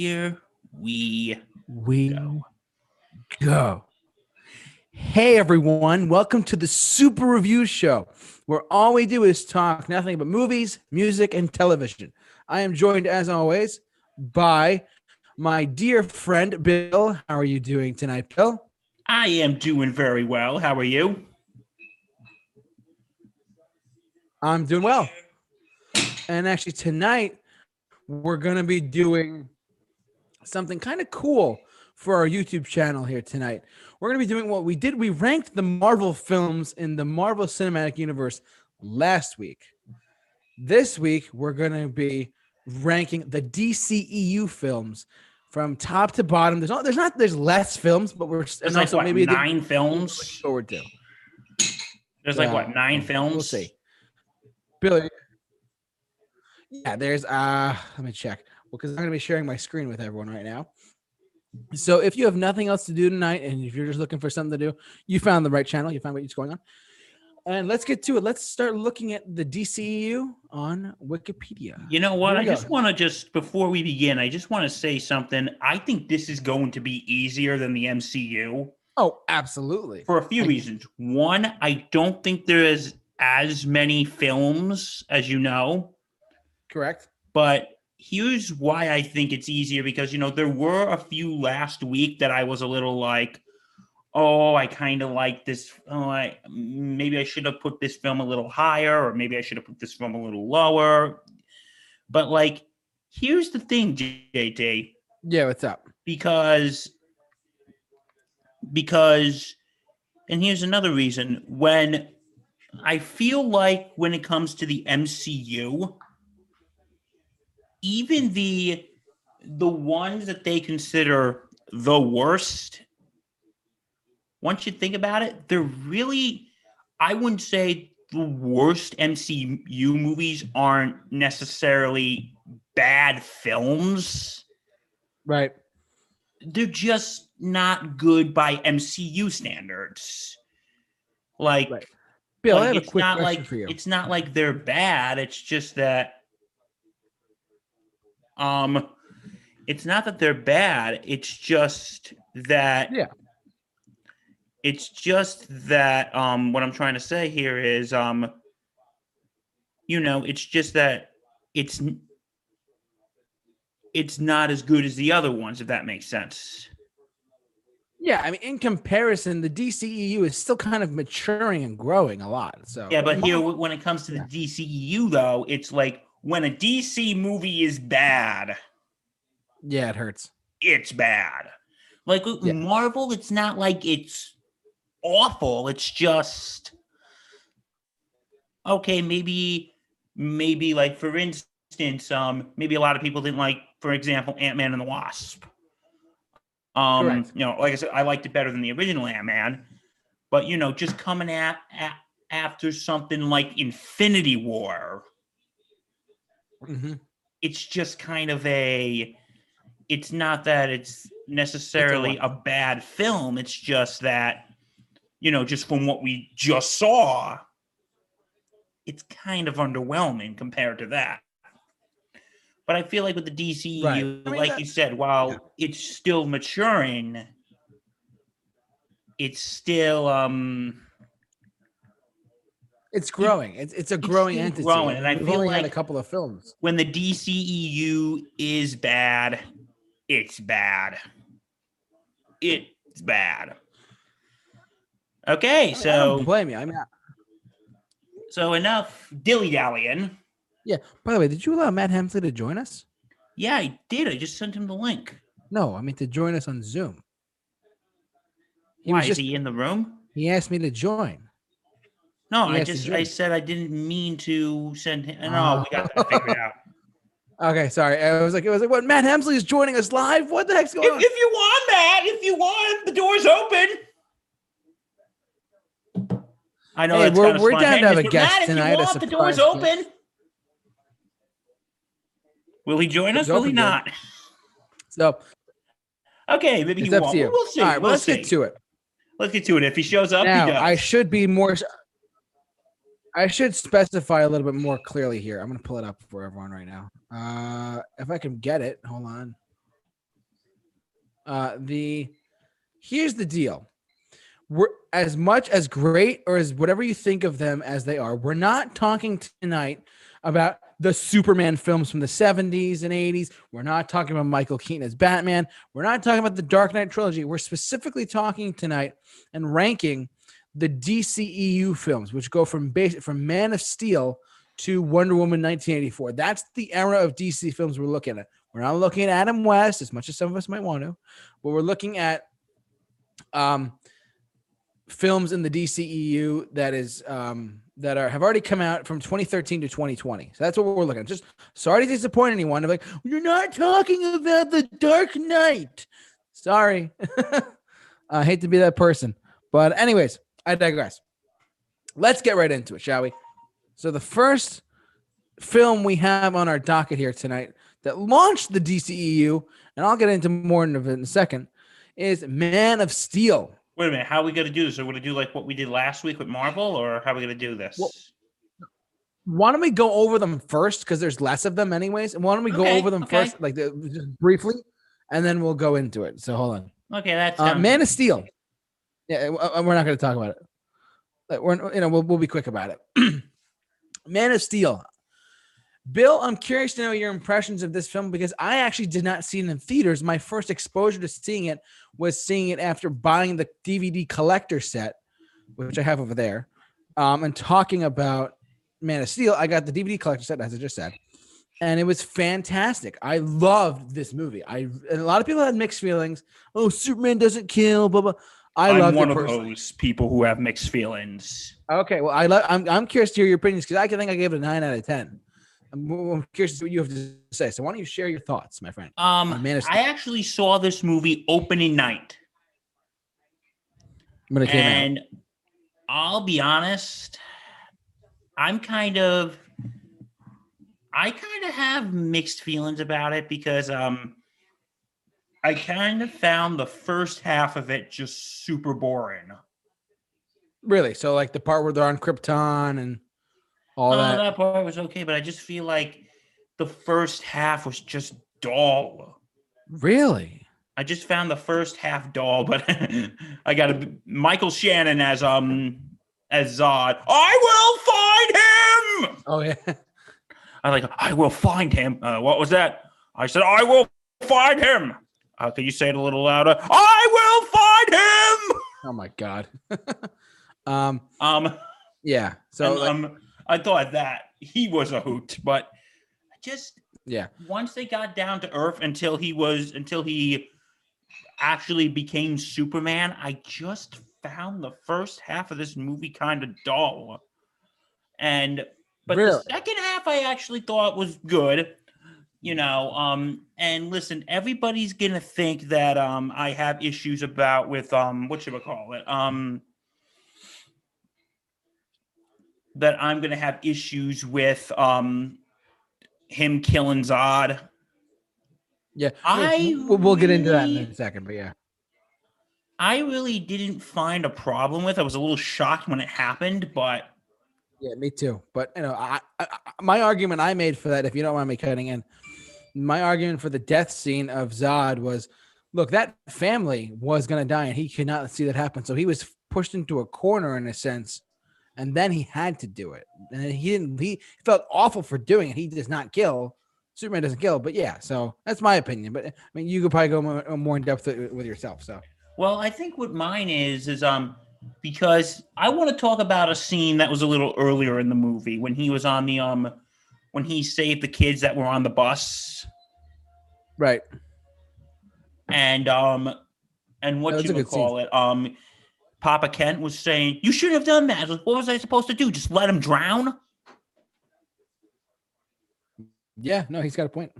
Here we We Go. go. Hey everyone, welcome to the Super Review Show, where all we do is talk nothing but movies, music, and television. I am joined, as always, by my dear friend Bill. How are you doing tonight, Bill? I am doing very well. How are you? I'm doing well. And actually, tonight we're gonna be doing something kind of cool for our YouTube channel here tonight. We're gonna be doing what we did. We ranked the Marvel films in the Marvel Cinematic Universe last week. This week we're gonna be ranking the DCEU films from top to bottom. There's not there's not there's less films, but we're There's like what maybe nine films. forward to. There's like Yeah. what nine films. We'll see. Billy. Yeah, there's uh let me check. Because I'm gonna be sharing my screen with everyone right now. So if you have nothing else to do tonight and if you're just looking for something to do, you found the right channel, you found what's going on. And let's get to it. Let's start looking at the DCEU on Wikipedia. You know what? I go. just want to just before we begin, I just want to say something. I think this is going to be easier than the MCU Oh, absolutely. for a few reasons. One, I don't think there is as many films as you know. Correct. but here's why I think it's easier because you know there were a few last week that I was a little like, oh, I kind of like this. Oh, I maybe I should have put this film a little higher, or maybe I should have put this film a little lower. But like, here's the thing, JT, Yeah, what's up? because because, and here's another reason when. I feel like when it comes to the MCU, even the the ones that they consider the worst once you think about it they're really i wouldn't say the worst mcu movies aren't necessarily bad films Right. they're just not good by mcu standards like Right. Bill, like, I have a it's quick not question like for you. it's not like they're bad. It's just that um it's not that they're bad. It's just that Yeah. It's just that um what I'm trying to say here is um you know, it's just that it's it's not as good as the other ones if that makes sense. Yeah, I mean, in comparison, the DCEU is still kind of maturing and growing a lot. So Yeah, but here when it comes to the DCEU though, it's like when a DC movie is bad, yeah, it hurts. it's bad. Like Yeah. Marvel, it's not like it's awful. It's just okay. Maybe, maybe like for instance, um, maybe a lot of people didn't like, for example, Ant Man and the Wasp. Um, Correct. you know, like I said, I liked it better than the original Ant Man, but you know, just coming at, at after something like Infinity War, hmm it's just kind of a it's not that it's necessarily a bad film it's just that you know just from what we just saw it's kind of underwhelming compared to that but i feel like with the dcu Right. I mean, like you said while yeah. it's still maturing it's still um It's growing. It's it's a growing still entity. growing, and I We've feel only had a couple of films. when the DCEU is bad, it's bad. It's bad. Okay, I mean, so blame you. I mean, I- so enough dilly dallying. yeah. By the way, did you allow Matt Hemsley to join us? Yeah, I did. I just sent him the link. No, I mean to join us on Zoom. He Why was is he in the room? he asked me to join. No, I just. I said I didn't mean to send him. No, we got that oh. figured out. Okay, sorry. I was like, it was like, what? Matt Hemsley is joining us live. What the heck's going If, on? if you want that, if you want, the door's open. I know Hey, that's we're- kind of we're down to have a guest Matt, if you tonight, a want, the door's surprise open. Will he join us? It's Will he open, not? So Okay, maybe it's he up won't. to you. We'll see. All right, well, we'll let's see. get to it. Let's get to it. If he shows up, now he does. I should be more. I should specify a little bit more clearly here. I'm going to pull it up for everyone right now. Uh, if I can get it, hold on. Uh, the here's the deal. We're as much as great or as whatever you think of them as they are. We're not talking tonight about the Superman films from the 70s and 80s. We're not talking about Michael Keaton as Batman. We're not talking about the Dark Knight trilogy. We're specifically talking tonight and ranking the DCEU films, which go from base from Man of Steel to Wonder Woman 1984. That's the era of DC films we're looking at. We're not looking at Adam West as much as some of us might want to, but we're looking at um, films in the DCEU that is um, that are have already come out from 2013 to 2020. So that's what we're looking at. Just sorry to disappoint anyone. I'm like, you're not talking about the Dark Knight. Sorry, I hate to be that person, but anyways, I digress. Let's get right into it, shall we? So the first film we have on our docket here tonight that launched the DCEU, and I'll get into more of it in a second, is Man of Steel. Wait a minute. How are we going to do this? Are we going to do like what we did last week with Marvel, or how are we going to do this? Well, Why don't we go over them first? Because there's less of them, anyways. And why don't we go over them okay. first, like just briefly, and then we'll go into it. So hold on. okay, that's Uh, Man of Steel. Yeah, uh, we're not going to talk about it. We're you know we'll, we'll be quick about it. Man of Steel. Bill, I'm curious to know your impressions of this film because I actually did not see it in theaters. My first exposure to seeing it was seeing it after buying the DVD collector set, which I have over there, um, and talking about Man of Steel. I got the DVD collector set, as I just said, and it was fantastic. I loved this movie. I and a lot of people had mixed feelings. Oh, Superman doesn't kill. Blah blah. I I'm one of those people who have mixed feelings. Okay, well, I love. I'm I'm curious to hear your opinions because I can think I gave it a nine out of ten. I'm, I'm curious to see what you have to say. So why don't you share your thoughts, my friend? Um, Man of I actually saw this movie opening night, When it came out. and I'll be honest, I'm kind of, I kind of have mixed feelings about it because um, I kind of found the first half of it just super boring. Really? So like the part where they're on Krypton and all Oh, that. that part was okay, but I just feel like the first half was just dull. Really? I just found the first half dull, but I got a Michael Shannon as um as Zod. I will find him. Oh yeah. I like. I will find him. Uh, what was that? I said I will find him. Uh, can you say it a little louder? I will find him. Oh my god. um. Um. Yeah. So and, like, um. I thought that he was a hoot, but I just yeah. once they got down to earth until he was until he actually became Superman, I just found the first half of this movie kind of dull. And but Really? the second half I actually thought was good. You know, um, and listen, everybody's gonna think that um I have issues about with um what should I call it? Um that I'm gonna have issues with um him killing Zod. Yeah. I we'll, we'll get into that in a second, but yeah. I really didn't find a problem with. I was a little shocked when it happened, but Yeah, me too. But you know, I, I- my argument I made for that, if you don't mind me cutting in, my argument for the death scene of Zod was, look, that family was going to die, and he could not see that happen. So he was pushed into a corner in a sense, and then he had to do it, and he didn't. He felt awful for doing it. He does not kill. Superman doesn't kill, but yeah. So that's my opinion. But I mean, you could probably go more, more in depth with with yourself. So well, I think what mine is is um because I want to talk about a scene that was a little earlier in the movie when he was on the um when he saved the kids that were on the bus right, and um and what you would good scene. call it um Papa Kent was saying you shouldn't have done that. I was like, What was I supposed to do? Just let him drown? yeah, no, he's got a point.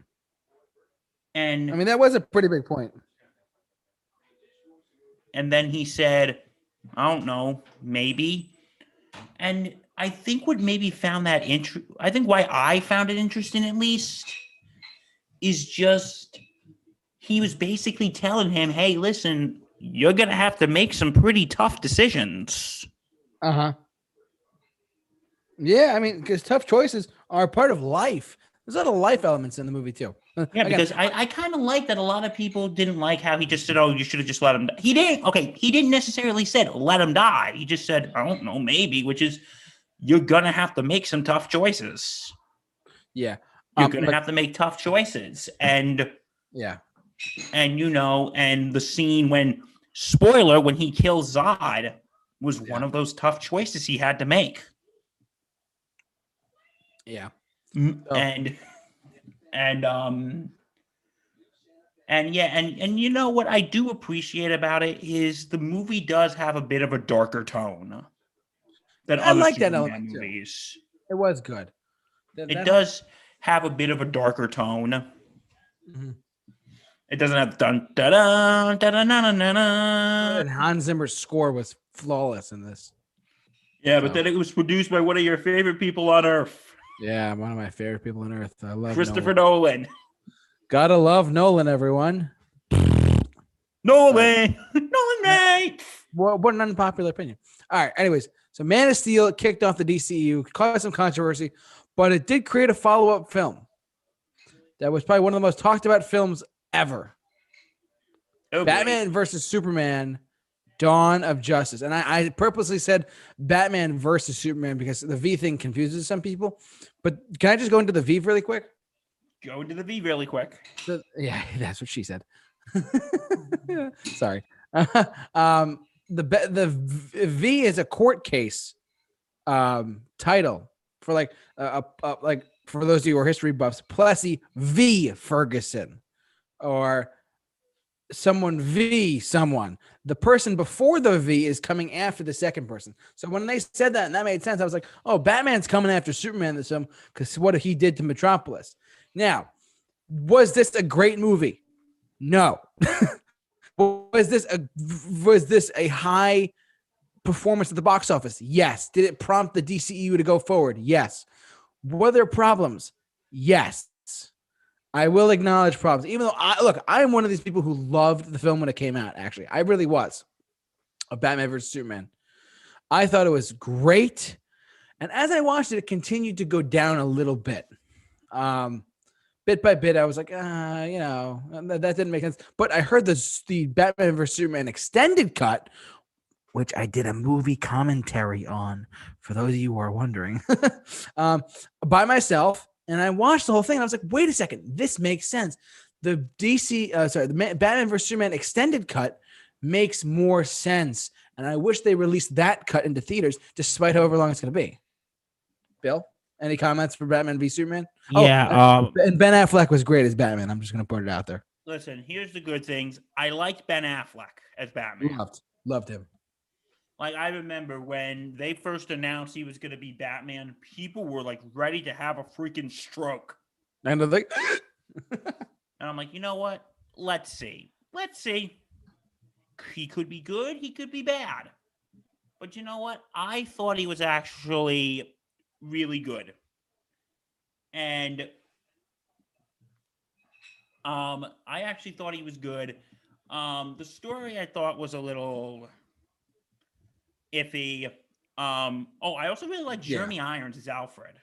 And I mean, that was a pretty big point. and then he said, I don't know, maybe. And I think what maybe found that inter I think why I found it interesting at least is just he was basically telling him, hey, listen, you're gonna have to make some pretty tough decisions. Uh huh. Yeah, I mean, because tough choices are part of life. There's a lot of life elements in the movie too. Yeah, because I, I kind of like that a lot of people didn't like how he just said, "Oh, you should have just let him." Die. He didn't. Okay, he didn't necessarily said let him die. He just said, "I don't know, maybe," which is you're gonna have to make some tough choices. yeah, You're Um, gonna but- have to make tough choices, and yeah, and you know, and the scene when spoiler when he kills Zod was one of those tough choices he had to make. yeah. Oh. and and um and yeah and and you know what i do appreciate about it is the movie does have a bit of a darker tone than I other like that Superman element, too. It was good. That- it that- does have a bit of a darker tone Mhm. it doesn't have dun da da da da na na na And Hans Zimmer's score was flawless in this. yeah but then it was produced by one of your favorite people on earth Yeah, one of my favorite people on earth. I love christopher Nolan. nolan Gotta love Nolan, everyone. nolan nolan mate What, what an unpopular opinion. All right. Anyways, so Man of Steel kicked off the DCU, caused some controversy, but it did create a follow up film that was probably one of the most talked about films ever. Oh. Batman versus Superman, Dawn of Justice. And I, I purposely said Batman versus Superman because the V thing confuses some people. But can I just go into the V really quick? go into the v really quick The- yeah, that's what she said. Sorry. um, the the V V is a court case um, title for like uh, uh, like for those of you who are history buffs, Plessy v Ferguson, or someone v someone. The person before the V is coming after the second person. So when they said that and that made sense, I was like, oh, Batman's coming after Superman this film because what he did to Metropolis. Now, was this a great movie? No. was this a was this a high performance at the box office? Yes. Did it prompt the DCEU to go forward? Yes. Were there problems? Yes. I will acknowledge problems. Even though I look, I am one of these people who loved the film when it came out, actually. I really was. Of Batman versus Superman. I thought it was great. And as I watched it, it continued to go down a little bit. Um, bit by bit, I was like, ah, you know, that, that didn't make sense. But I heard the the Batman vs Superman extended cut, which I did a movie commentary on. For those of you who are wondering, um, by myself, and I watched the whole thing. And I was like, wait a second, this makes sense. The DC, uh, sorry, the Ma- Batman vs Superman extended cut makes more sense, and I wish they released that cut into theaters, despite however long it's going to be. Bill, any comments for Batman v Superman? Oh, yeah um And Ben Affleck was great as Batman. I'm just gonna put it out there. listen here's the good things i like ben affleck as batman Loved, loved him. like i remember when they first announced he was going to be batman people were like ready to have a freaking stroke And I was like, and i'm like you know what let's see let's see he could be good he could be bad but you know what i thought he was actually really good and um i actually thought he was good um the story i thought was a little iffy um oh i also really like Yeah. jeremy irons as alfred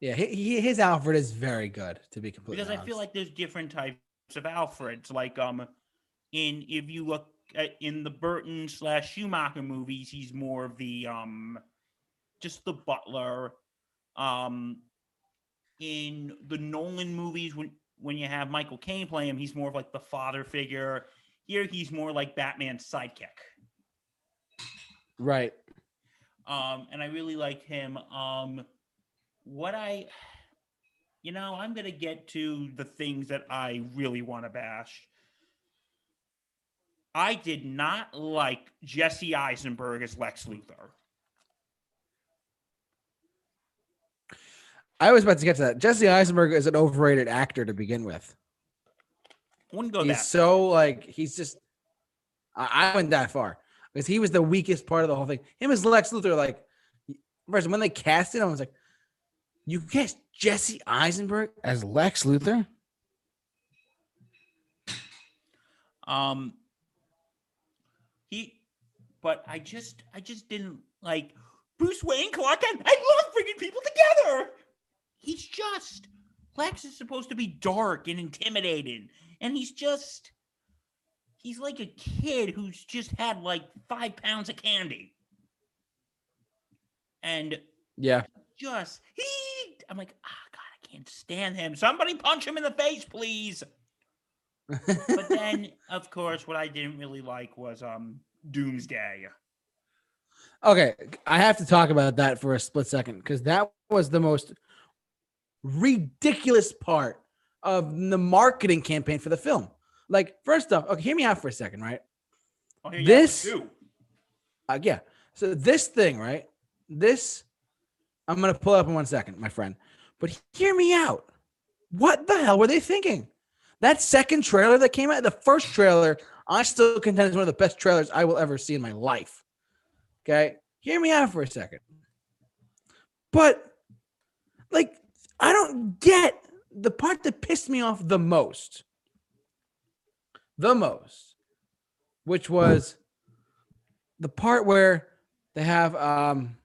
yeah, he, he, his Alfred is very good. To be completely because I feel like there's different types of Alfreds. Like um, in if you look at in the Burton slash Schumacher movies, he's more of the um, just the butler. Um, in the Nolan movies, when when you have Michael Caine play him, he's more of like the father figure. Here, he's more like Batman's sidekick. right. Um, and I really like him. Um, what I, you know, I'm gonna get to the things that I really want to bash. I did not like Jesse Eisenberg as Lex Luthor. I was about to get to that. Jesse Eisenberg is an overrated actor to begin with. Wouldn't go he's that. so like he's just. I, I went that far because he was the weakest part of the whole thing. Him as Lex Luthor, like, first when they cast it, I was like, "You cast Jesse Eisenberg as Lex Luthor?" Um, he, but I just, I just didn't like Bruce Wayne, Clark Kent. I love bringing people together. He's just Lex is supposed to be dark and intimidating, and he's just he's like a kid who's just had like five pounds of candy. And Yeah. just he I'm like, ah god, I can't stand him. Somebody punch him in the face, please. But then, of course, what I didn't really like was um Doomsday. Okay, I have to talk about that for a split second because that was the most ridiculous part of the marketing campaign for the film. Like, first off, okay, hear me out for a second, right? Oh, This-. Uh, yeah. So this thing, right? This, I'm gonna pull up in one second, my friend. But hear me out. What the hell were they thinking? That second trailer that came out, the first trailer, I still contend is one of the best trailers I will ever see in my life. Okay, hear me out for a second. But, like, I don't get the part that pissed me off the most. The most, which was the part where they have um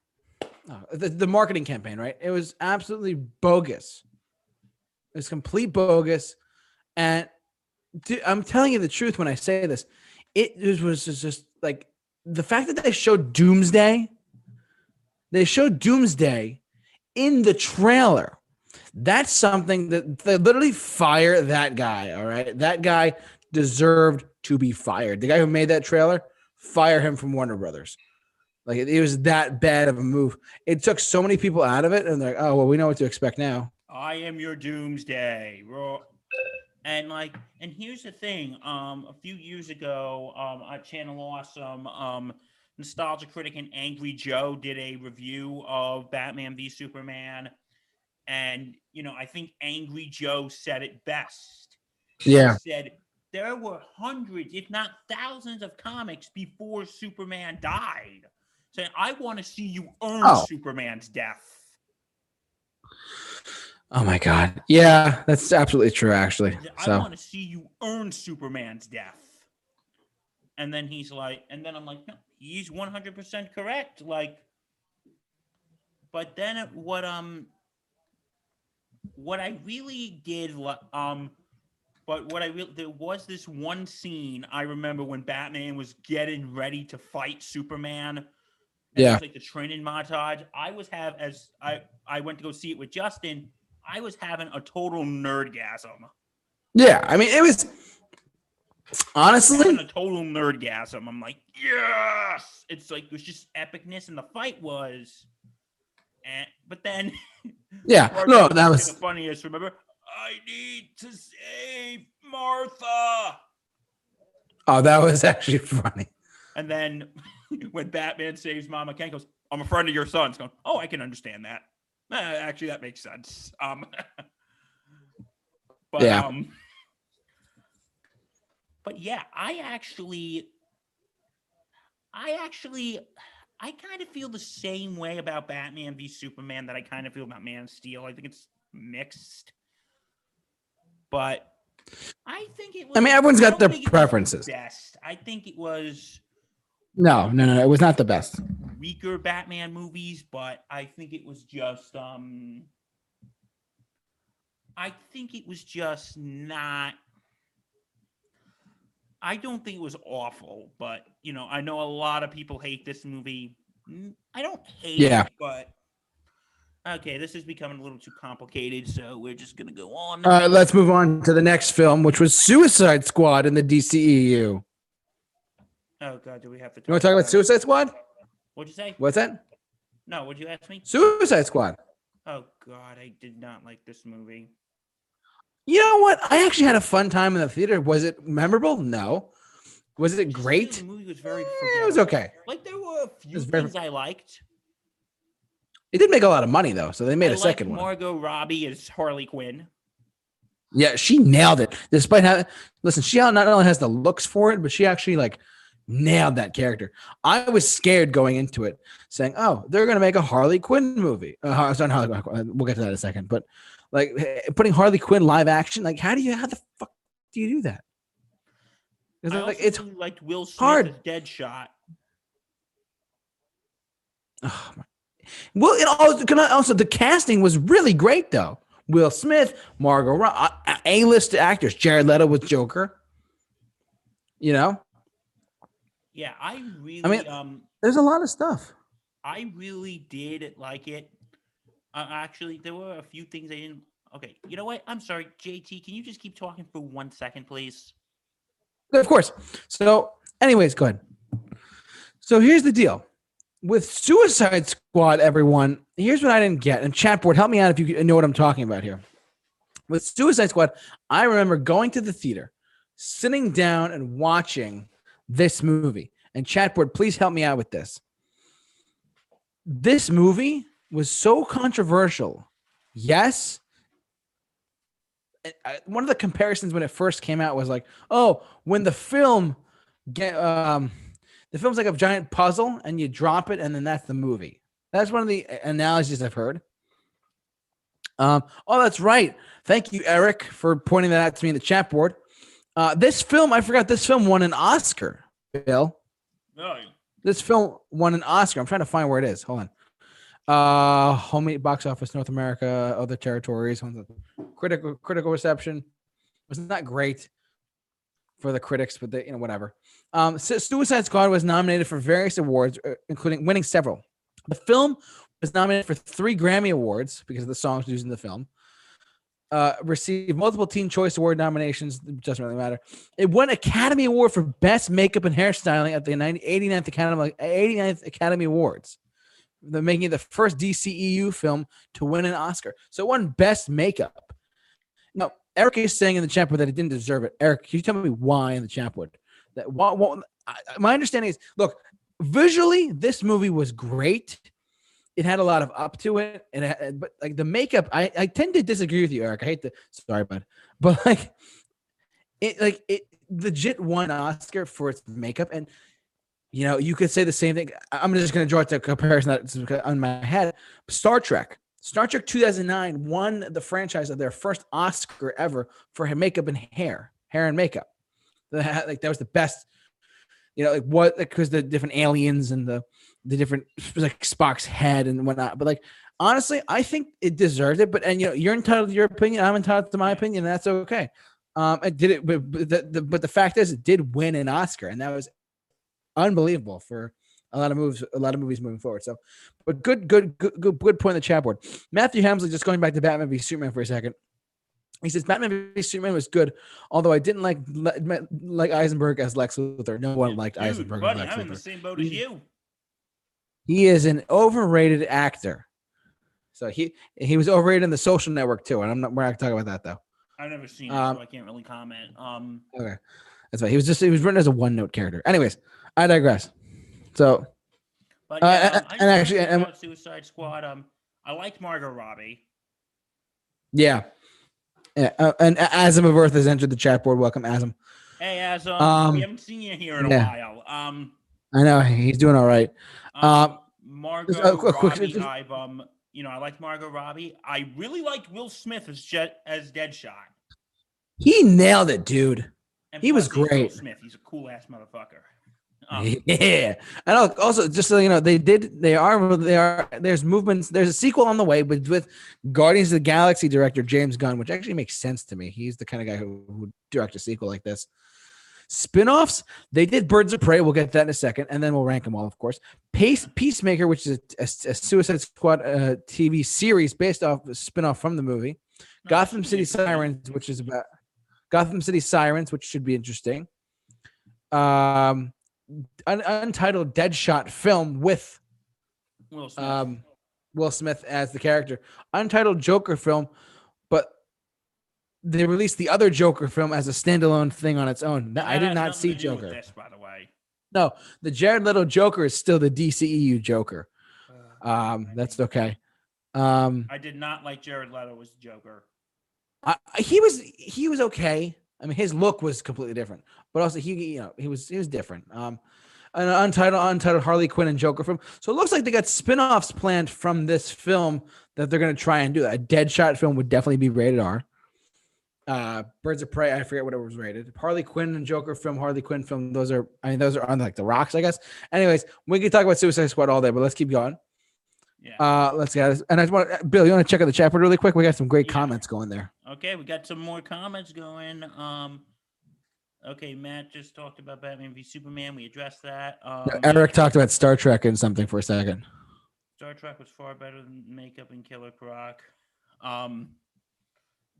oh, the, the marketing campaign right? It was absolutely bogus. It's complete bogus. And dude, i'm telling you the truth when i say this. It was, just like the fact that they showed doomsday they showed doomsday in the trailer that's something that they literally fire that guy all right that guy deserved to be fired the guy who made that trailer fire him from Warner Brothers. Like it, was that bad of a move. It took so many people out of it, and they're like, oh well, we know what to expect now. I am your doomsday. And like, and here's the thing. Um, a few years ago, um, Channel Awesome, um, Nostalgia Critic and Angry Joe did a review of Batman v Superman, and you know, I think Angry Joe said it best. Yeah. He said there were hundreds, if not thousands, of comics before Superman died. Saying, I want to see you earn Oh. Superman's death. Oh my god. Yeah, that's absolutely true. Actually. I So want to see you earn Superman's death. And then he's like, and then I'm like, no, he's 100% correct. Like, but then what, um, what I really did, um, but what I really, there was this one scene I remember when Batman was getting ready to fight Superman. Yeah. like the training montage. I was have as I I went to go see it with Justin. I was having a total nerdgasm. yeah, I mean, it was honestly. having a total nerdgasm. I'm like, yes! It's like it was just epicness, and the fight was. And but then, Yeah, no, that was the funniest. Remember, I need to save Martha. oh, that was actually funny. And then when Batman saves Mama Kent goes, I'm a friend of your son's going, Oh, I can understand that. Eh, actually, that makes sense. Um but Yeah. um but yeah, I actually I actually I kind of feel the same way about Batman v Superman that I kind of feel about Man of Steel. I think it's mixed. But I think it was I mean, everyone's I got their was the preferences. Best. I think it was No, no, no, no. It was not the best. weaker Batman movies, but I think it was just um I think it was just not I don't think it was awful, but you know, I know a lot of people hate this movie. Mm, I don't hate Yeah. it, but okay, this is becoming a little too complicated, so we're just gonna go on. All right, let's move on to the next film, which was Suicide Squad in the DCEU. oh god, do we have to You want to talk about Suicide Squad? What'd you say? What's that? No, what'd you ask me? Suicide Squad. Oh god, I did not like this movie. You know what? I actually had a fun time in the theater. Was it memorable? No. Was it great? The movie was very. Eh, it was okay. Like there were a few was very- things I liked. It did make a lot of money though, so they made I a second liked one. Margot Robbie is Harley Quinn. Yeah, she nailed it. Despite having listen, she not only has the looks for it, but she actually like nailed that character. I was scared going into it, saying, "Oh, they're gonna make a Harley Quinn movie." Uh, sorry, Harley Quinn. We'll get to that in a second. But like eh, putting Harley Quinn live action, like how do you how the fuck do you do that? It's I like it's really liked Will Smith hard. as Deadshot. oh my. well, it also can I also the casting was really great though. Will Smith, Margot, Ro- uh, A list actors. Jared Leto was Joker. You know, Yeah, I really mean- um there's a lot of stuff. I really did like it. Uh, actually, there were a few things I didn't. Okay, you know what? I'm sorry, JT. Can you just keep talking for one second, please? Of course. So, anyways, go ahead. So here's the deal with Suicide Squad. Everyone, here's what I didn't get. And chat board, help me out if you know what I'm talking about here. With Suicide Squad, I remember going to the theater, sitting down and watching this movie. And chat board, please help me out with this. This movie was so controversial. Yes, one of the comparisons when it first came out was like, oh, when the film get um the film's like a giant puzzle and you drop it and then that's the movie. That's one of the a- analogies I've heard. Um, oh, that's right. Thank you, Eric, for pointing that out to me in the chat board. Uh, this film, I forgot this film won an Oscar, Bill. No. This film won an Oscar. I'm trying to find where it is. Hold on. Uh, homemade box office, North America, other territories. Critical critical reception was not great for the critics, but they, you know whatever. Um, Su- Suicide Squad was nominated for various awards, uh, including winning several. The film was nominated for three Grammy awards because of the songs used in the film. Uh, received multiple Teen Choice Award nominations. Doesn't really matter. It won Academy Award for Best Makeup and Hairstyling at the 90 89th Academy 89th Academy Awards. The making the first DCEU film to win an Oscar. So it won Best Makeup. Now, Eric is saying in the chat board that it didn't deserve it. Eric, can you tell me why in the chat board? That I- my understanding is, look, visually, this movie was great. It had a lot of up to it, and it but like the makeup, I, I tend to disagree with you, Eric. I hate to, sorry, bud, but like it, like it legit won Oscar for its makeup, and you know you could say the same thing. I- I'm just going to draw it to a comparison that's on my head. Star Trek, Star Trek 2009 won the franchise of their first Oscar ever for makeup and hair, hair and makeup. That like that was the best. You know, like what because the different aliens and the the different like Spock's head and whatnot. But like honestly, I think it deserved it. But and you know, you're entitled to your opinion. I'm entitled to my opinion, and that's okay. Um, it did it, but, but the, the but the fact is, it did win an Oscar, and that was unbelievable for a lot of movies, a lot of movies moving forward. So, but good, good, good, good, good point in the chat board. Matthew Hamsley, just going back to Batman v Superman for a second. He says Batman v Superman was good, although I didn't like like Eisenberg as Lex Luthor. No one liked Dude, Eisenberg as buddy, Lex I'm in the same boat as you. He is an overrated actor. So he he was overrated in the Social Network too, and I'm not. We're not talking about that though. I've never seen it, Um, so I can't really comment. Um, Okay, that's right. He was just he was written as a one note character. Anyways, I digress. So but Uh, yeah, and- um, I and just wanted to actually- and- Suicide Squad. Um, I liked Margot Robbie. yeah, yeah. Uh, and Azim of Earth has entered the chat board. Welcome, Azim. Hey, as um, we haven't seen you here in a while. Um, I know he's doing all right. um, Um, Margot quick- quick- Robbie. just- I've um, you know, I liked Margot Robbie. I really liked Will Smith as Jet as Deadshot. He nailed it, dude. And He was he's Will great. Smith, he's a cool ass motherfucker. Um, Yeah, and also just so you know, they did. They are. They are. There's movements. There's a sequel on the way, but with Guardians of the Galaxy director James Gunn, which actually makes sense to me. He's the kind of guy who who would direct a sequel like this. Spin-offs. They did Birds of Prey. We'll get that in a second, and then we'll rank them all, of course. Pace Peacemaker, which is a, a- a Suicide Squad uh, TV series based off a spin-off from the movie. no, Gotham City. Sirens, which is about Gotham City Sirens, which should be interesting. Um, un- untitled Deadshot film with Will Smith. um Will Smith as the character. Untitled Joker film, but they released the other Joker film as a standalone thing on its own. That I did not see to do with Joker. This, by the way. No, the Jared Leto Joker is still the DCEU Joker. Um, that's okay. Um, I did not like Jared Leto as Joker. I- he was he was okay. I mean, his look was completely different, but also he you know he was he was different. Um, an untitled untitled Harley Quinn and Joker film. So it looks like they got spin-offs planned from this film that they're going to try and do. A Deadshot film would definitely be rated R. Uh, Birds of Prey, I forget what it was rated. Harley Quinn and Joker film, Harley Quinn film. Those are I mean those are on like the rocks, I guess. Anyways, we can talk about Suicide Squad all day, but let's keep going. Yeah. Uh, let's get it. And I just want Bill, you want to check out the chat board really quick? We got some great Yeah. comments going there. Okay, we got some more comments going. Um, okay, Matt just talked about Batman v Superman. We addressed that. Um, Eric talked about Star Trek and something for a second. Star Trek was far better than makeup and Killer Croc. Um,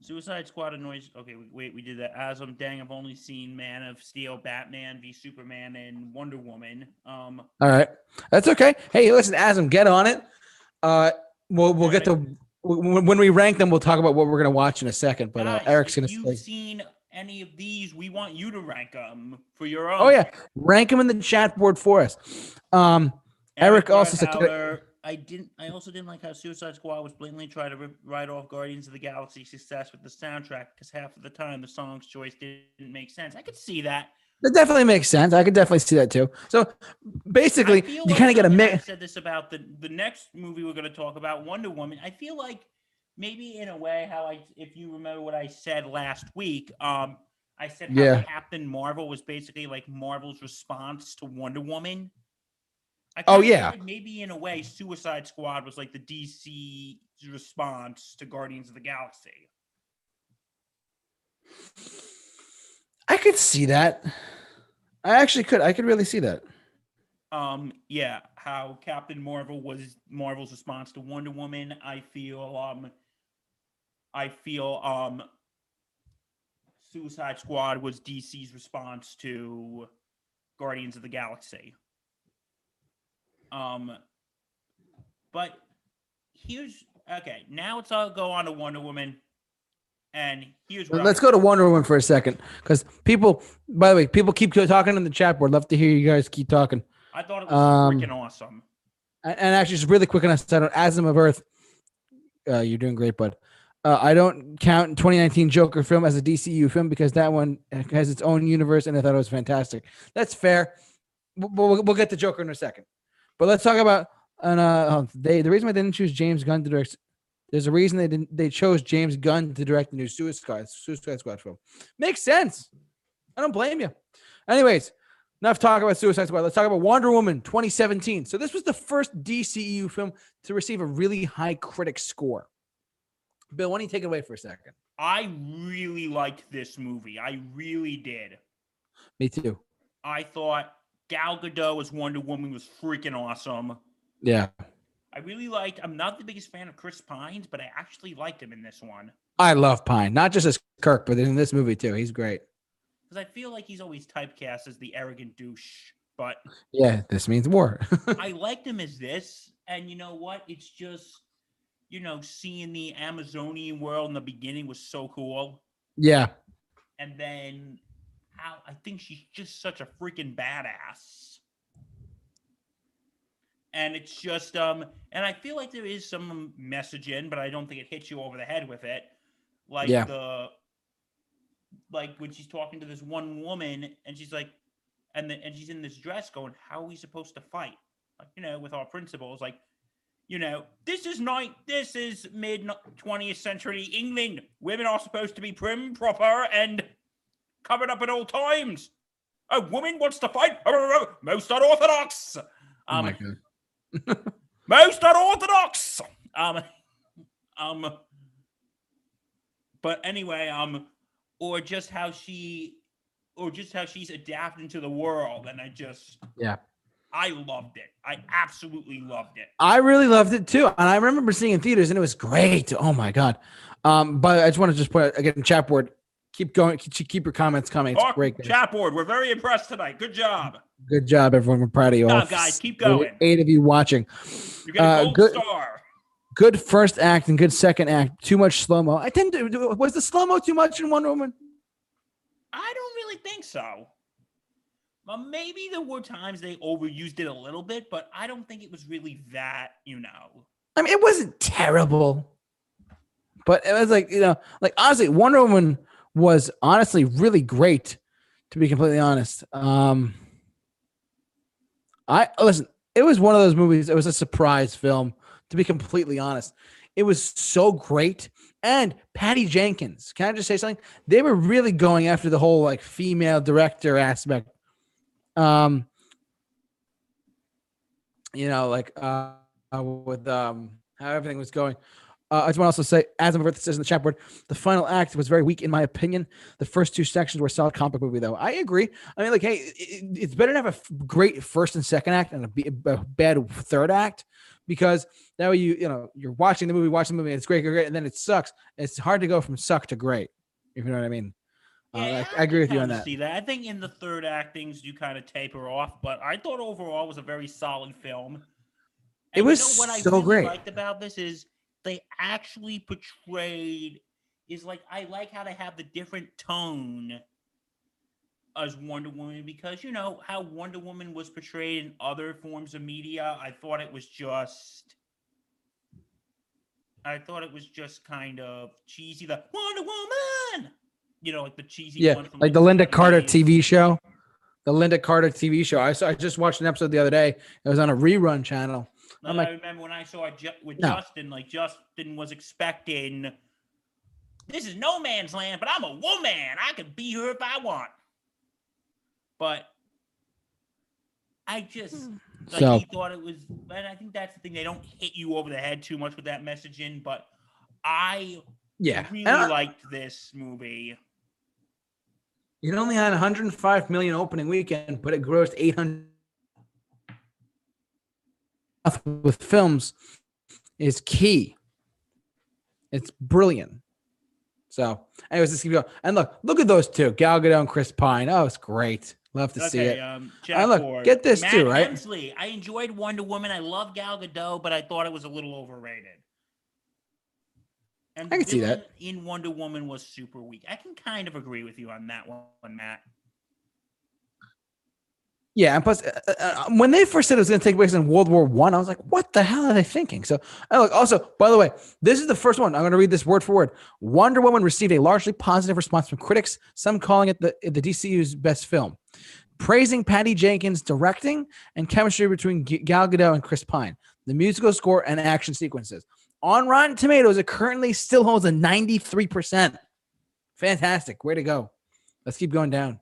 Suicide Squad annoys. Okay, we, wait, we did that. As I'm dang, I've only seen Man of Steel, Batman v Superman, and Wonder Woman. Um, All right, that's okay. Hey, listen, Asm, get on it. Uh, we'll we'll get to when when we rank them. We'll talk about what we're gonna watch in a second. But uh, guys, Eric's gonna you've say, seen any of these, we want you to rank them for your own. oh yeah, rank them in the chat board for us. Um, Eric also said- Redhauer, I didn't. I also didn't like how Suicide Squad was blatantly trying to write off Guardians of the Galaxy success with the soundtrack because half of the time the song's choice didn't make sense. I could see that. that definitely makes sense. I could definitely see that too. So basically, you like kind of get a and I mix. said this about the the next movie we're going to talk about, Wonder Woman. I feel like maybe in a way how I, if you remember what I said last week, um, I said how Yeah. Captain Marvel was basically like Marvel's response to Wonder Woman. I Oh, yeah. Maybe in a way, Suicide Squad was like the DC response to Guardians of the Galaxy. I could see that. I actually could. I could really see that. Um, yeah, how Captain Marvel was Marvel's response to Wonder Woman. I feel um I feel um Suicide Squad was DC's response to Guardians of the Galaxy. Um but here's okay, now it's all go on to Wonder Woman. And here's Let's go to Wonder Woman for a second, because people. By the way, people keep talking in the chat board. Love to hear you guys keep talking. I thought it was um, freaking awesome. And and actually, just really quick on a side note, Asm of Earth, uh, you're doing great, bud. Uh, I don't count 2019 Joker film as a DCU film because that one has its own universe, and I thought it was fantastic. That's fair. We'll, we'll, we'll get to Joker in a second, but let's talk about. And uh, oh, they the reason why they didn't choose James Gunn to direct. There's a reason they didn't. They chose James Gunn to direct the new Suicide Suicide Squad film. Makes sense. I don't blame you. Anyways, enough talk about Suicide Squad. Let's talk about Wonder Woman 2017. So this was the first DCEU film to receive a really high critic score. Bill, why don't you take it away for a second? I really liked this movie. I really did. Me too. I thought Gal Gadot as Wonder Woman was freaking awesome. Yeah. I really liked. I'm not the biggest fan of Chris Pines, but I actually liked him in this one I love Pine, not just as Kirk, but in this movie too. He's great. because I feel like he's always typecast as the arrogant douche. But Yeah, this means war. I liked him as this, and you know what? It's just you know seeing the Amazonian world in the beginning was so cool, yeah. and then how I think she's just such a freaking badass. And it's just um and I feel like there is some message in, but I don't think it hits you over the head with it. Like Yeah. the like when she's talking to this one woman and she's like and the, and she's in this dress going, How are we supposed to fight? Like, you know, with our principles, like you know, this is night. This is mid twentieth century England. Women are supposed to be prim, proper, and covered up at all times. A woman wants to fight. Most unorthodox. Oh Um, my god. most unorthodox. Um, um, but anyway, um, or just how she, or just how she's adapting to the world, and I just, Yeah. I loved it. I absolutely loved it. I really loved it too, and I remember seeing it in theaters, and it was great. Oh my god! Um, but I just want to just put again, chat board. Keep going. Keep, keep your comments coming. It's Talk, great. guys. chat board. We're very impressed tonight. Good job. Good job, everyone. We're proud of you Good all. job, guys. Keep going. Eight of you watching. You get a Uh, good- star. Good first act and good second act. Too much slow mo. I tend to. Was the slow mo too much in Wonder Woman? I don't really think so. Well, maybe there were times they overused it a little bit, but I don't think it was really that, you know. I mean, it wasn't terrible, but it was like you know, like honestly, Wonder Woman was honestly really great. To be completely honest, um, I listen. It was one of those movies. It was a surprise film. To be completely honest, it was so great. And Patty Jenkins, can I just say something? They were really going after the whole like female director aspect. Um, you know, like uh, with um how everything was going. Uh, I just want to also say, as Earth says in the chat board, the final act was very weak in my opinion. The first two sections were solid comic movie, though. I agree. I mean, like, hey, it, it's better to have a f- great first and second act and a, b- a bad third act because that way you you know you're watching the movie, watching the movie, and it's great, great, great, and then it sucks. It's hard to go from suck to great, if you know what I mean. Uh, Yeah, I, I agree with you on that. See that? I think in the third act things do kind of taper off, but I thought overall it was a very solid film. It was you know what I so really great. liked about this is they actually portrayed is like I like how they have the different tone as Wonder Woman because you know how Wonder Woman was portrayed in other forms of media. I thought it was just I thought it was just kind of cheesy. The Wonder Woman, you know, like the cheesy Yeah, one from like the Lynda Carter 70s. TV show. The Lynda Carter TV show. I saw. I just watched an episode the other day. It was on a rerun channel. I'm Like, like- I remember when I saw it ju- with No. Justin, like Justin was expecting, this is no man's land, but I'm a woman. I can be her if I want. But I just hmm. like So- he thought it was, and I think that's the thing. They don't hit you over the head too much with that messaging, but I Yeah, really I- liked this movie. It only had 105 million opening weekend, but it grossed 800. With films, is key. It's brilliant. So, anyways, let's keep going. And look, look at those two, Gal Gadot and Chris Pine. Oh, it's great. Love to see it. um, And look, Ford. get this Matt too, right? Hensley. I enjoyed Wonder Woman. I love Gal Gadot, but I thought it was a little overrated. And I can see that. In Wonder Woman was super weak. I can kind of agree with you on that one, Matt. Yeah, and plus, uh, uh, when they first said it was going to take place in World War One, I, was like, "What the hell are they thinking?" So, and look, also, by the way, this is the first one. I'm going to read this word for word. Wonder Woman received a largely positive response from critics, some calling it the the DCU's best film, praising Patty Jenkins' directing and chemistry between Gal Gadot and Chris Pine, the musical score and action sequences. On Rotten Tomatoes, it currently still holds a 93 percent. Fantastic, way to go! Let's keep going down.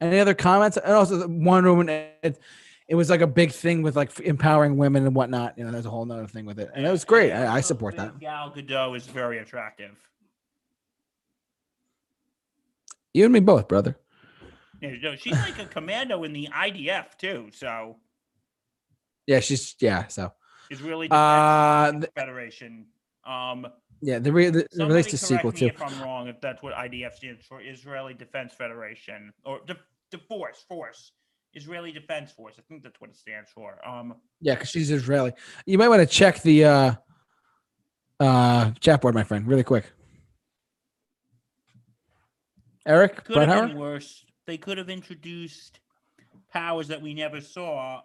Any other comments? And also, the Wonder Woman. It, it was like a big thing with like empowering women and whatnot. You know, there's a whole nother thing with it, and it was great. I, I support that. Gal Gadot is very attractive. You and me both, brother. Yeah, no, she's like a commando in the IDF too, so Yeah, she's yeah. So is really Uh, Defense Federation. Um, yeah, the, re- the, the released a sequel too. If I'm wrong, if that's what IDF stands for, Israeli Defense Federation or the the force, force, Israeli Defense Force. I think that's what it stands for. Um, Yeah, because she's Israeli. You might want to check the uh uh chat board, my friend, really quick. Eric could have been worse. They could have introduced powers that we never saw.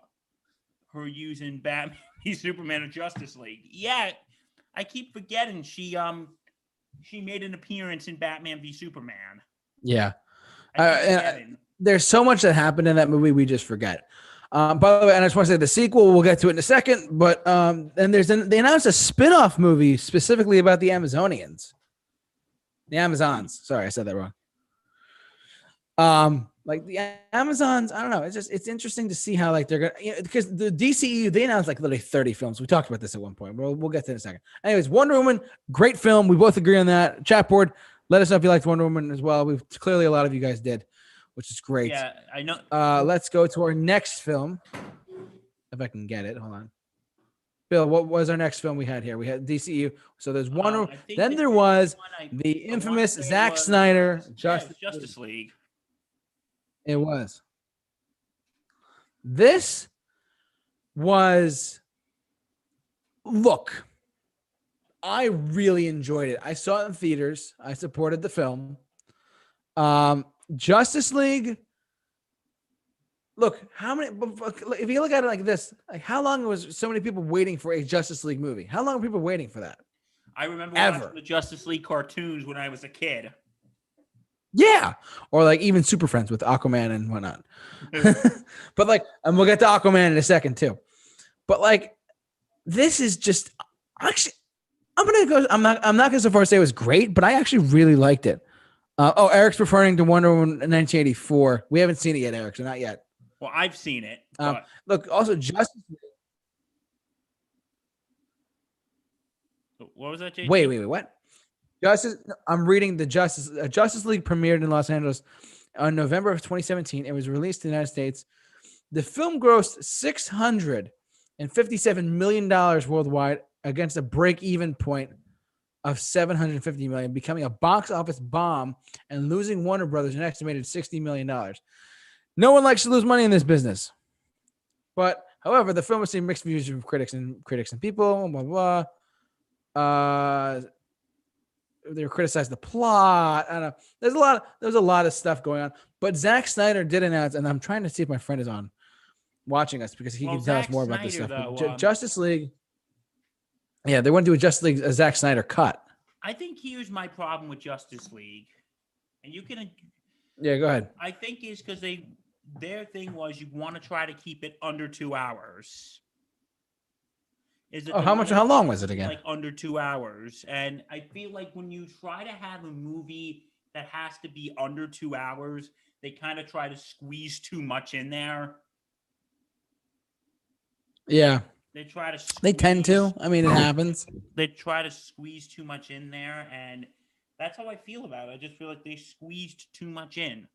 Her using Batman, v Superman, or Justice League. Yeah, I keep forgetting she um she made an appearance in Batman v Superman. Yeah. Uh, forgetting. there's so much that happened in that movie we just forget. Um, by the way, and I just want to say the sequel, we'll get to it in a second, but um, and there's an, they announced a spin-off movie specifically about the Amazonians. The Amazons. Sorry, I said that wrong. Um, like the Amazons, I don't know. It's just it's interesting to see how like they're gonna you know, because the DCEU they announced like literally 30 films. We talked about this at one point. We'll we'll get to it in a second. Anyways, Wonder Woman, great film. We both agree on that. Chat board, let us know if you liked Wonder Woman as well. We've clearly a lot of you guys did, which is great. Yeah, I know. Uh, let's go to our next film. If I can get it, hold on. Bill, what was our next film we had here? We had DCU. So there's one. Um, then there was one I- the infamous Zack was- Snyder yeah, Justice. Justice League. It was. This was. Look, I really enjoyed it. I saw it in theaters. I supported the film. Um, Justice League. Look, how many? If you look at it like this, like how long was so many people waiting for a Justice League movie? How long were people waiting for that? I remember Ever. watching the Justice League cartoons when I was a kid. Yeah, or like even Super Friends with Aquaman and whatnot. but like, and we'll get to Aquaman in a second too. But like, this is just actually. I'm gonna go. I'm not. I'm not gonna so far say it was great, but I actually really liked it. Uh, oh, Eric's referring to Wonder Woman 1984. We haven't seen it yet, Eric. So not yet. Well, I've seen it. Um, Look, also Justice. What was that? Wait, wait, wait. What? Justice. I'm reading the Justice uh, Justice League premiered in Los Angeles on November of 2017. It was released in the United States. The film grossed 657 million dollars worldwide against a break-even point of 750 million, becoming a box office bomb and losing Warner Brothers an estimated 60 million dollars. No one likes to lose money in this business, but however, the film received mixed reviews from critics and critics and people. Blah blah. blah. Uh, they were criticized the plot. I don't know. There's a lot. there's a lot of stuff going on. But Zack Snyder did announce, and I'm trying to see if my friend is on watching us because he Well, can tell us more about this stuff. Though, um, Justice League. Yeah, they want to do a Justice League a Zack Snyder cut. I think here's my problem with Justice League, and you can. Yeah, go ahead. I think is because they their thing was you want to try to keep it under two hours. Is it Oh, how much? How long was it again? like under two hours. And I feel like when you try to have a movie that has to be under two hours, they kind of try to squeeze too much in there. Yeah, They try to. they tend to. I mean, it happens. They try to squeeze too much in there, and that's how I feel about it. I just feel like they squeezed too much in,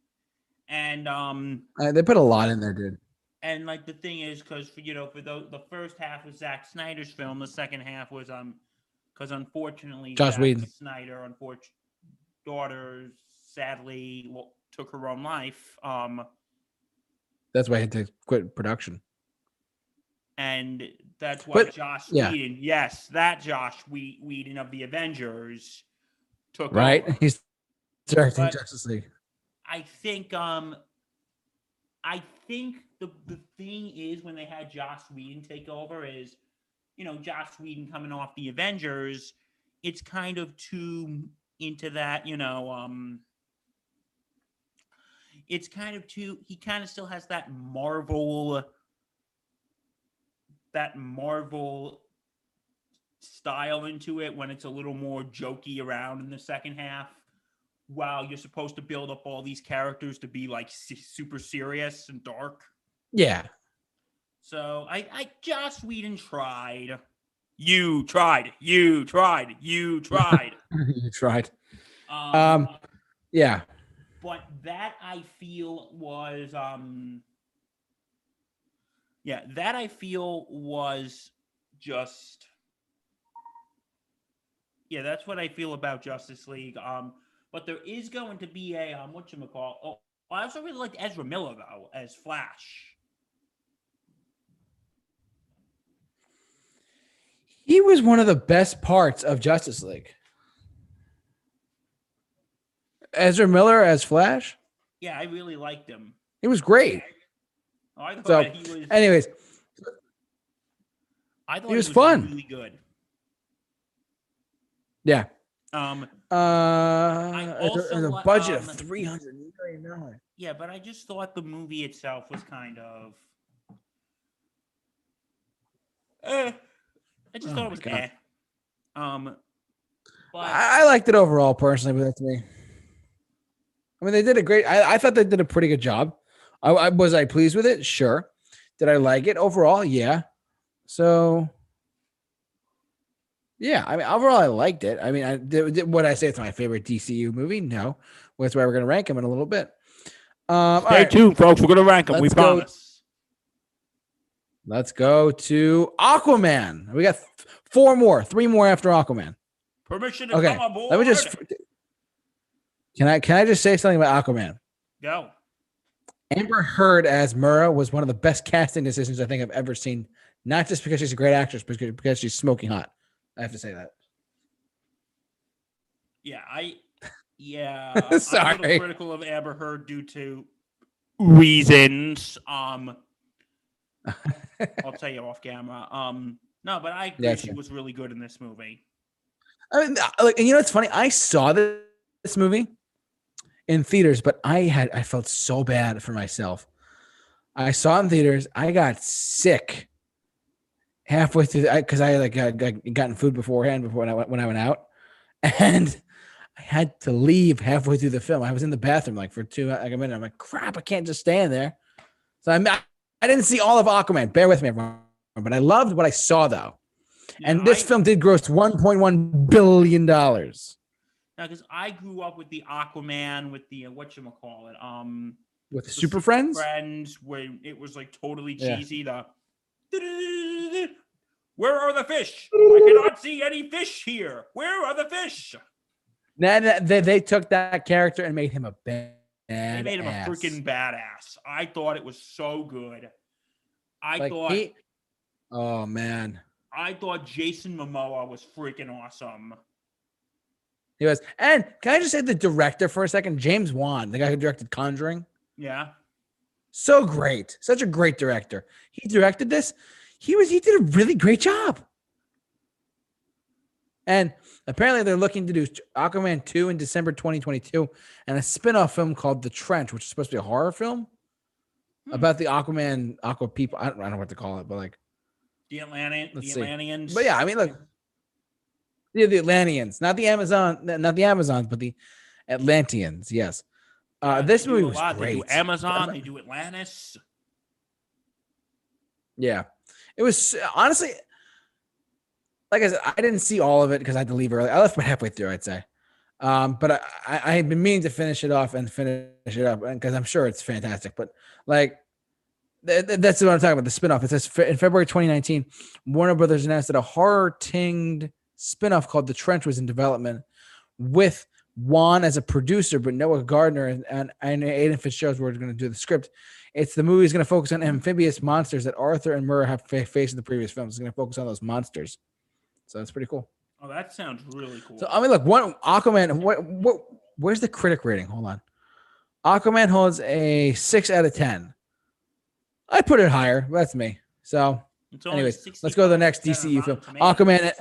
and um, Uh, they put a lot in there, dude. And like the thing is, because for you know, for the the first half was Zack Snyder's film, the second half was um, because unfortunately, Joss Zack Whedon. Snyder, unfortunately, daughter sadly lo- took her own life. Um, That's why I had to quit production. and that's why But- Josh yeah. Whedon, yes, that Josh Whe- Whedon of the Avengers took Right? over. He's directing But- Justice League. I think um I think the the thing is when they had Joss Whedon take over is you know Joss Whedon coming off the Avengers, it's kind of too into that, you know, um it's kind of too he kind of still has that Marvel that Marvel style into it when it's a little more jokey around in the second half while you're supposed to build up all these characters to be like super serious and dark. Yeah. So I, I Joss Whedon tried. You tried. You tried. You tried. you tried. Um, Um, Yeah. but that I feel was um yeah, that I feel was just yeah, that's what I feel about Justice League. Um, but there is going to be a um, what you call? Oh, I also really liked Ezra Miller though as Flash. He was one of the best parts of Justice League. Ezra Miller as Flash, Yeah, I really liked him. It was great. Oh, I thought So, that he was. Anyways, I thought he was fun. Really good. yeah. Um, Uh, it's a, a budget um, of three hundred million dollars. Yeah, but I just thought the movie itself was kind of. Eh, I just Oh thought it was God. eh. Um, but I, I liked it overall, personally, but that's me. I mean, they did a great. I, I thought they did a pretty good job. I, I was I pleased with it. Sure. Did I like it overall? Yeah. So. Yeah, I mean, overall, I liked it. I mean, I did, did would I say it's my favorite DCU movie? No, well, that's why we're gonna rank them in a little bit. Um, all stay right, tuned, folks. We're gonna rank them. We Let's go. promise. Let's go to Aquaman. We got th- four more, three more after Aquaman. Permission to Okay, come aboard. let me just. Can I can I just say something about Aquaman? go. Amber Heard as Mera was one of the best casting decisions I think I've ever seen. Not just because she's a great actress, but because- she's smoking hot. I have to say that. Yeah, I. Yeah, I'm a Sorry. little critical of Amber Heard due to reasons. Um, I'll tell you off camera. Um, no, but I agree Yeah, she was really good in this movie. I mean, uh, like, and you know, it's funny. I saw this, this movie in theaters, but I had I felt so bad for myself. I saw it in theaters. I got sick halfway through because I, like got, got gotten food beforehand before when I went when I went out, and I had to leave halfway through the film. I was in the bathroom like for two like a minute. I'm like, crap, I can't just stand there. So I'm, I didn't see all of Aquaman. Bear with me, everyone. But I loved what I saw though. and Now, this I- film did gross 1.1 billion dollars Now, because I grew up with the Aquaman, with the uh, what you call it, um, with the Super Friends. Friends, where it was like totally Yeah. cheesy. The where are the fish? I cannot see any fish here. Where are the fish? Nah, nah, they, they took that character and made him a bad. They made him a freaking badass. I thought it was so good. I Like thought he, oh man, I thought Jason Momoa was freaking awesome. he was. And can I just say the director for a second, James Wan, the guy who directed Conjuring, Yeah. so great, such a great director. He directed this. He was. He did a really great job. And apparently, they're looking to do Aquaman 2 in December 2022 and a spin off film called The Trench, which is supposed to be a horror film Hmm. about the Aquaman, Aqua people. I don't, I don't know what to call it, but like, The Atlantean, the see. Atlanteans. but yeah, I mean, look, yeah, the Atlanteans, not the Amazon, not the Amazons, but the Atlanteans. Yes. Uh, Yeah, this movie was lot. great. They do Amazon. They do Atlantis. Yeah, it was honestly, like I said, I didn't see all of it because I had to leave early. I left about halfway through, I'd say. Um, but I, I, I had been meaning to finish it off and finish it up because I'm sure it's fantastic. But like, th- th- that's what I'm talking about. The spinoff. It says in February 2019, Warner Brothers announced that a horror-tinged spinoff called The Trench was in development with Wan as a producer, but Noah Gardner and, and, and Aidan Fitzgerald were going to do the script. It's the movie is going to focus on amphibious monsters that Arthur and Mera have fa- faced in the previous films. It's going to focus on those monsters. So that's pretty cool. Oh, that sounds really cool. So I mean, look, one Aquaman. What, what? Where's the critic rating? Hold on. Aquaman holds a six out of ten. I put it higher. but That's me. So, anyways, let's go to the next 65% DCU film. on Rotten Tomatoes. Aquaman.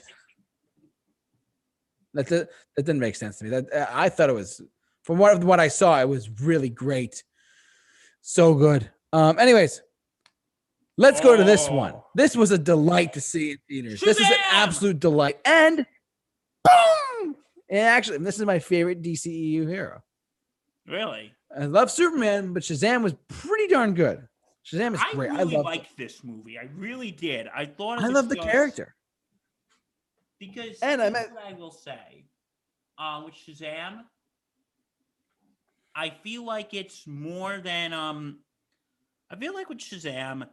That that, that didn't make sense to me. That uh, I thought it was from what what I saw, it was really great. So good. Um. Anyways, let's go to this one. Oh. This was a delight to see in theaters. This is an absolute delight. And boom! And actually, this is my favorite DCEU hero. Really? I love Superman, but Shazam was pretty darn good. Shazam is I great. really I love. liked this movie. I really did. I thought. I love the character. because And I meant- I will say, uh, with Shazam, I feel like it's more than um, I feel like with Shazam,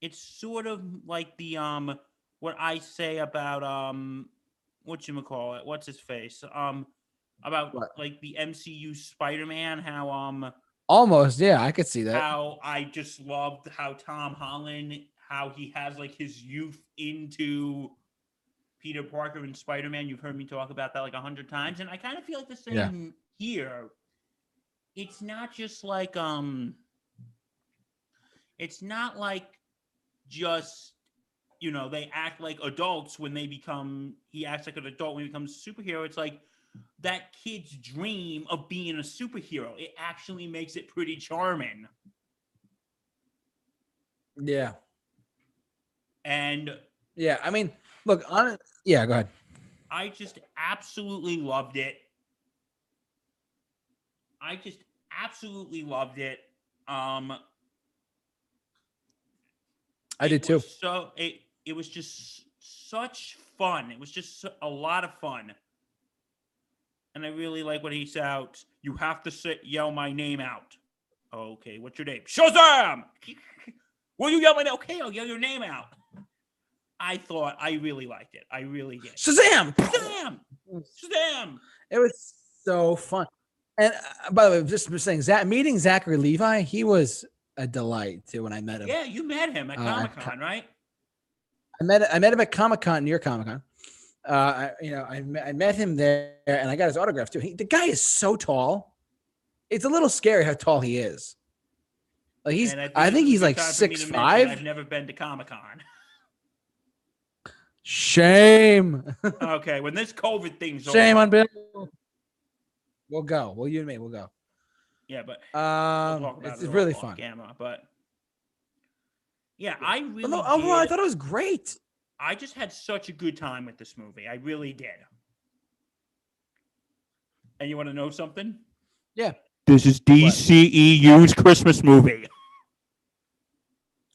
it's sort of like the um, what I say about um, what you call it? What's his face? Um, about What? like the MCU Spider-Man, how um, Almost, yeah, I could see that. how I just loved how Tom Holland, how he has like his youth into Peter Parker and Spider Man. You've heard me talk about that like a hundred times, and I kind of feel like the same Yeah. here. It's not just like um, it's not like just you know they act like adults when they become. He acts like an adult when he becomes a superhero. It's like that kid's dream of being a superhero. It actually makes it pretty charming. Yeah, And yeah. I mean, look on. Yeah, go ahead. I just absolutely loved it. I just absolutely loved it. Um I did too. So it it was just such fun. It was just a lot of fun. And I really like when he shouts, "You have to sit, yell my name out." Okay, what's your name? Shazam! Will you yell my name? Okay, I'll yell your name out. I thought I really liked it. I really did. Shazam! Shazam! Shazam! It was so fun. And uh, by the way, just saying, Zach, meeting Zachary Levi, he was a delight too when I met him. Yeah, you met him at Uh, Comic Con, right? I met I met him at Comic Con near Comic Con. Uh, I, you know, I met, I met him there, and I got his autograph too. He, the guy is so tall; it's a little scary how tall he is. Like he's, I think this is he's like six five. I've never been to Comic Con. Shame, okay, when this COVID thing's over. shame over, on Bill. We'll go. Well, you and me, we'll go. Yeah, but we'll Um, talk about it's, it it's really fun. Gamma, but yeah, I really But no, overall, I thought it was great. I just had such a good time with this movie. I really did. And you want to know something? Yeah. This is DCEU's Christmas movie.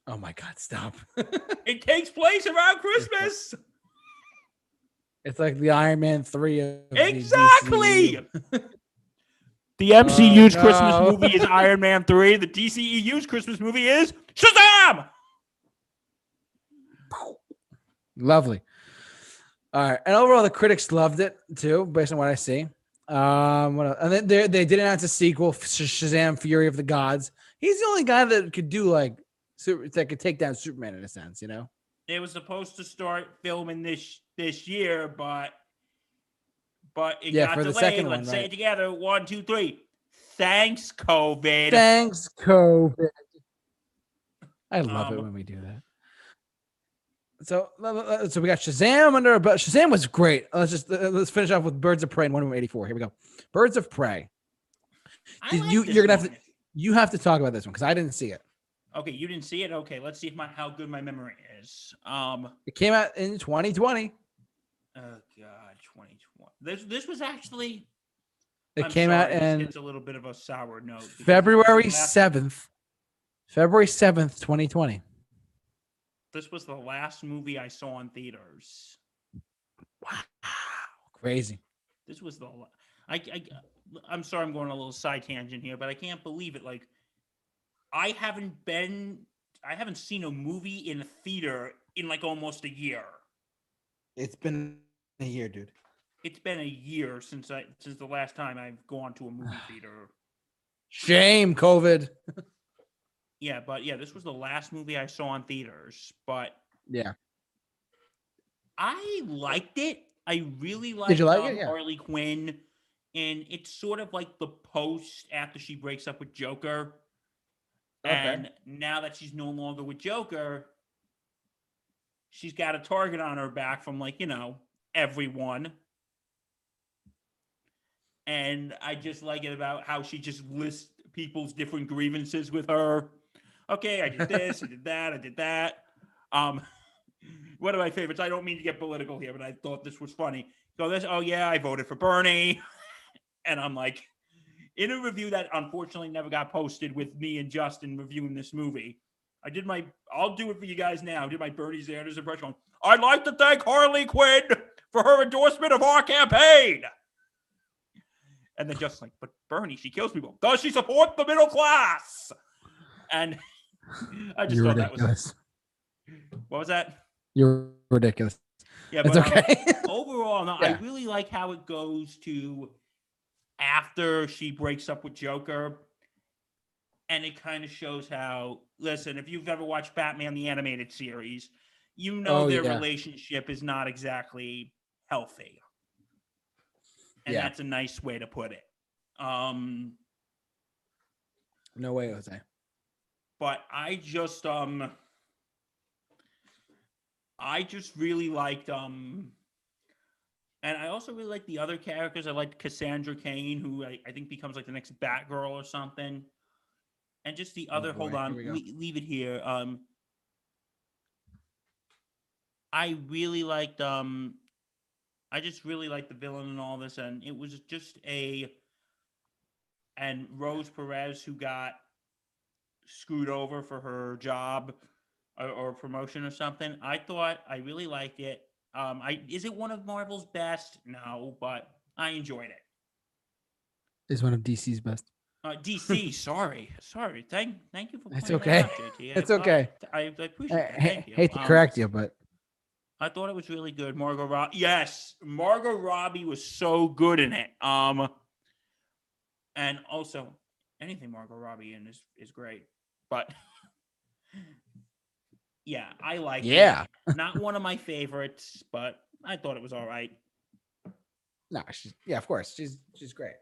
Oh my God, stop! It takes place around Christmas. It's like the Iron Man three. Of the Exactly. DCEU. The MCU's no. Christmas movie is Iron Man 3. The DCEU's Christmas movie is Shazam! Lovely. All right, and overall, the critics loved it too, based on what I see. Um, what else? and then they they did announce a sequel, Shazam: Fury of the Gods. He's the only guy that could do like super, that could take down Superman in a sense, you know. It was supposed to start filming this this year, but but it Yeah, got for the second Let's one, say right. it together. One, two, three. Thanks, COVID. Thanks, COVID. I love it Um, when we do that. So, so we got Shazam under, but Shazam was great. Let's just uh, let's finish off with Birds of Prey and Woman eighty four. Here we go. Birds of Prey. I Did like you- you're gonna have one. You have to talk about this one because I didn't see it. Okay, you didn't see it. Okay, let's see if my how good my memory is. Um. It came out in 2020. Oh God, 2020. This this was actually. It I'm came out sorry, this in hits a little bit of a sour note. because this was February 7th. February 7th, 2020. This was the last movie I saw in theaters. Wow. Crazy. This was the. I, I I'm sorry, I'm going a little side tangent here, but I can't believe it. Like, I haven't been, I haven't seen a movie in a theater in like almost a year. It's been a year, dude. It's been a year since I since the last time I've gone to a movie theater. Shame, COVID. Yeah, but yeah, this was the last movie I saw in theaters. But Yeah. I liked it. I really liked you like um, it? Yeah. Harley Quinn, and it's sort of like the post after she breaks up with Joker. Okay. And now that she's no longer with Joker, she's got a target on her back from like you know everyone. And I just like it about how she just lists people's different grievances with her. Okay, I did this, I did that, I did that. Um, one of my favorites. I don't mean to get political here, but I thought this was funny. So this, oh yeah, I voted for Bernie, and I'm like, in a review that unfortunately never got posted with me and Justin reviewing this movie. I did my, I'll do it for you guys now. I did my Bernie Sanders impression. I'd like to thank Harley Quinn for her endorsement of our campaign. And then just like, but Bernie, she kills people. Does she support the middle class? And I just You're thought that was what was that? You're ridiculous. Yeah, It's but um, okay. overall, no, I really like how it goes to after she breaks up with Joker. And it kind of shows how, listen, if you've ever watched Batman the Animated Series, you know Oh, their yeah. relationship is not exactly healthy. And Yeah. that's a nice way to put it. Um, no way, Jose. but I just um I just really liked um and I also really like the other characters. I liked Cassandra Cain, who I, I think becomes like the next Batgirl or something. And just the Oh, other, hold on, here we go. le- leave it here. Um I really liked um I just really liked the villain and all this, and it was just a and Rose Perez who got screwed over for her job or, or promotion or something. I thought I really liked it. Um, I is it one of Marvel's best? No, but I enjoyed it. Is one of DC's best. Uh, DC, sorry, sorry. Thank, thank you for. It's okay. out, JT. It's I- okay. I, I appreciate I ha- Thank you. hate to Um, correct you, but I thought it was really good. Margot Robbie. Yes, Margot Robbie was so good in it. Um, and also anything Margot Robbie in is is great. But yeah, I like. Yeah. Not one of my favorites, but I thought it was all right. no, she's yeah, of course, she's she's great.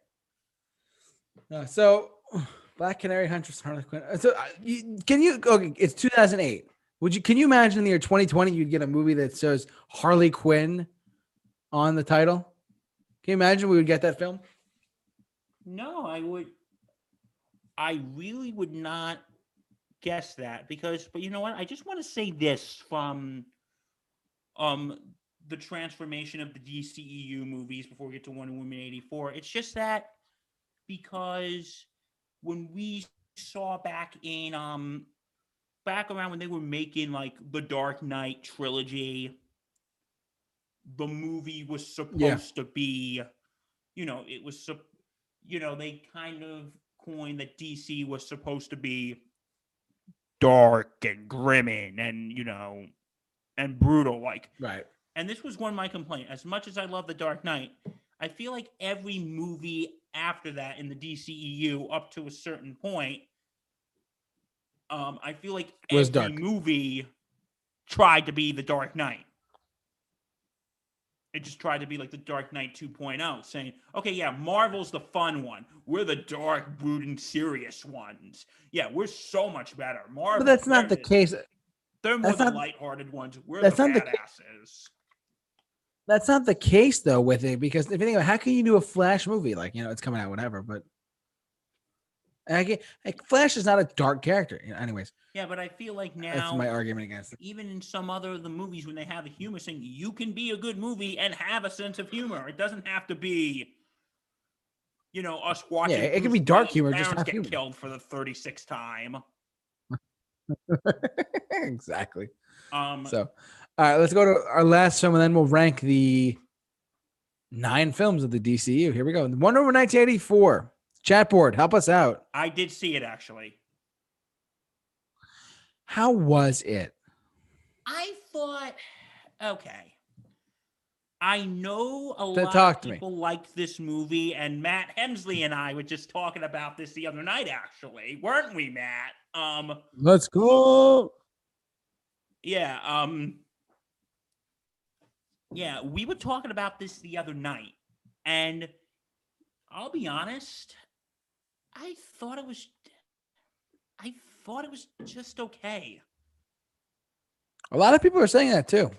Uh, so, Black Canary Huntress Harley Quinn. uh, So, uh, you, can you? Okay, it's 2008. Would you? Can you imagine in the year 2020 you'd get a movie that says Harley Quinn on the title? Can you imagine we would get that film? No, I would. I really would not guess that because, but you know what? I just want to say this from um the transformation of the DCEU movies before we get to Wonder Woman 84. It's just that because when we saw back in um back around when they were making like the Dark Knight trilogy the movie was supposed Yeah. to be, you know, it was, you know, they kind of coined that DC was supposed to be dark and grim and, and you know, and brutal. Like, Right. and this was one of my complaint. As much as I love The Dark Knight, I feel like every movie after that in the DCEU up to a certain point, um, I feel like Was every dark. movie tried to be The Dark Knight. It just tried to be like The Dark Knight 2.0, saying, okay, yeah, Marvel's the fun one. We're the dark, brooding, serious ones. Yeah, we're so much better. Marvel, But that's not the case. They're more that's the not- lighthearted ones. We're that's the not the. That's not the case though with it because if you think about it, how can you do a Flash movie like you know it's coming out whatever, but I can, like Flash is not a dark character. Anyways, Yeah, but I feel like now that's my argument against it. even in some other of the movies, when they have a humor thing, you can be a good movie and have a sense of humor. It doesn't have to be, you know, us watching. Yeah, it can be dark humor, just get humor. killed for the thirty sixth time. exactly. Um, So, all right, let's go to our last film and then we'll rank the nine films of the DCU. Here we go. Wonder Woman 1984. Chat board, help us out. I did see it actually. How was it? I thought, okay. I know a lot of people liked this movie, and Matt Hemsley and I were just talking about this the other night, actually, weren't we, Matt? Um, Let's go. yeah, um, yeah, we were talking about this the other night, and I'll be honest, I thought it was, I thought it was just okay. A lot of people are saying that too.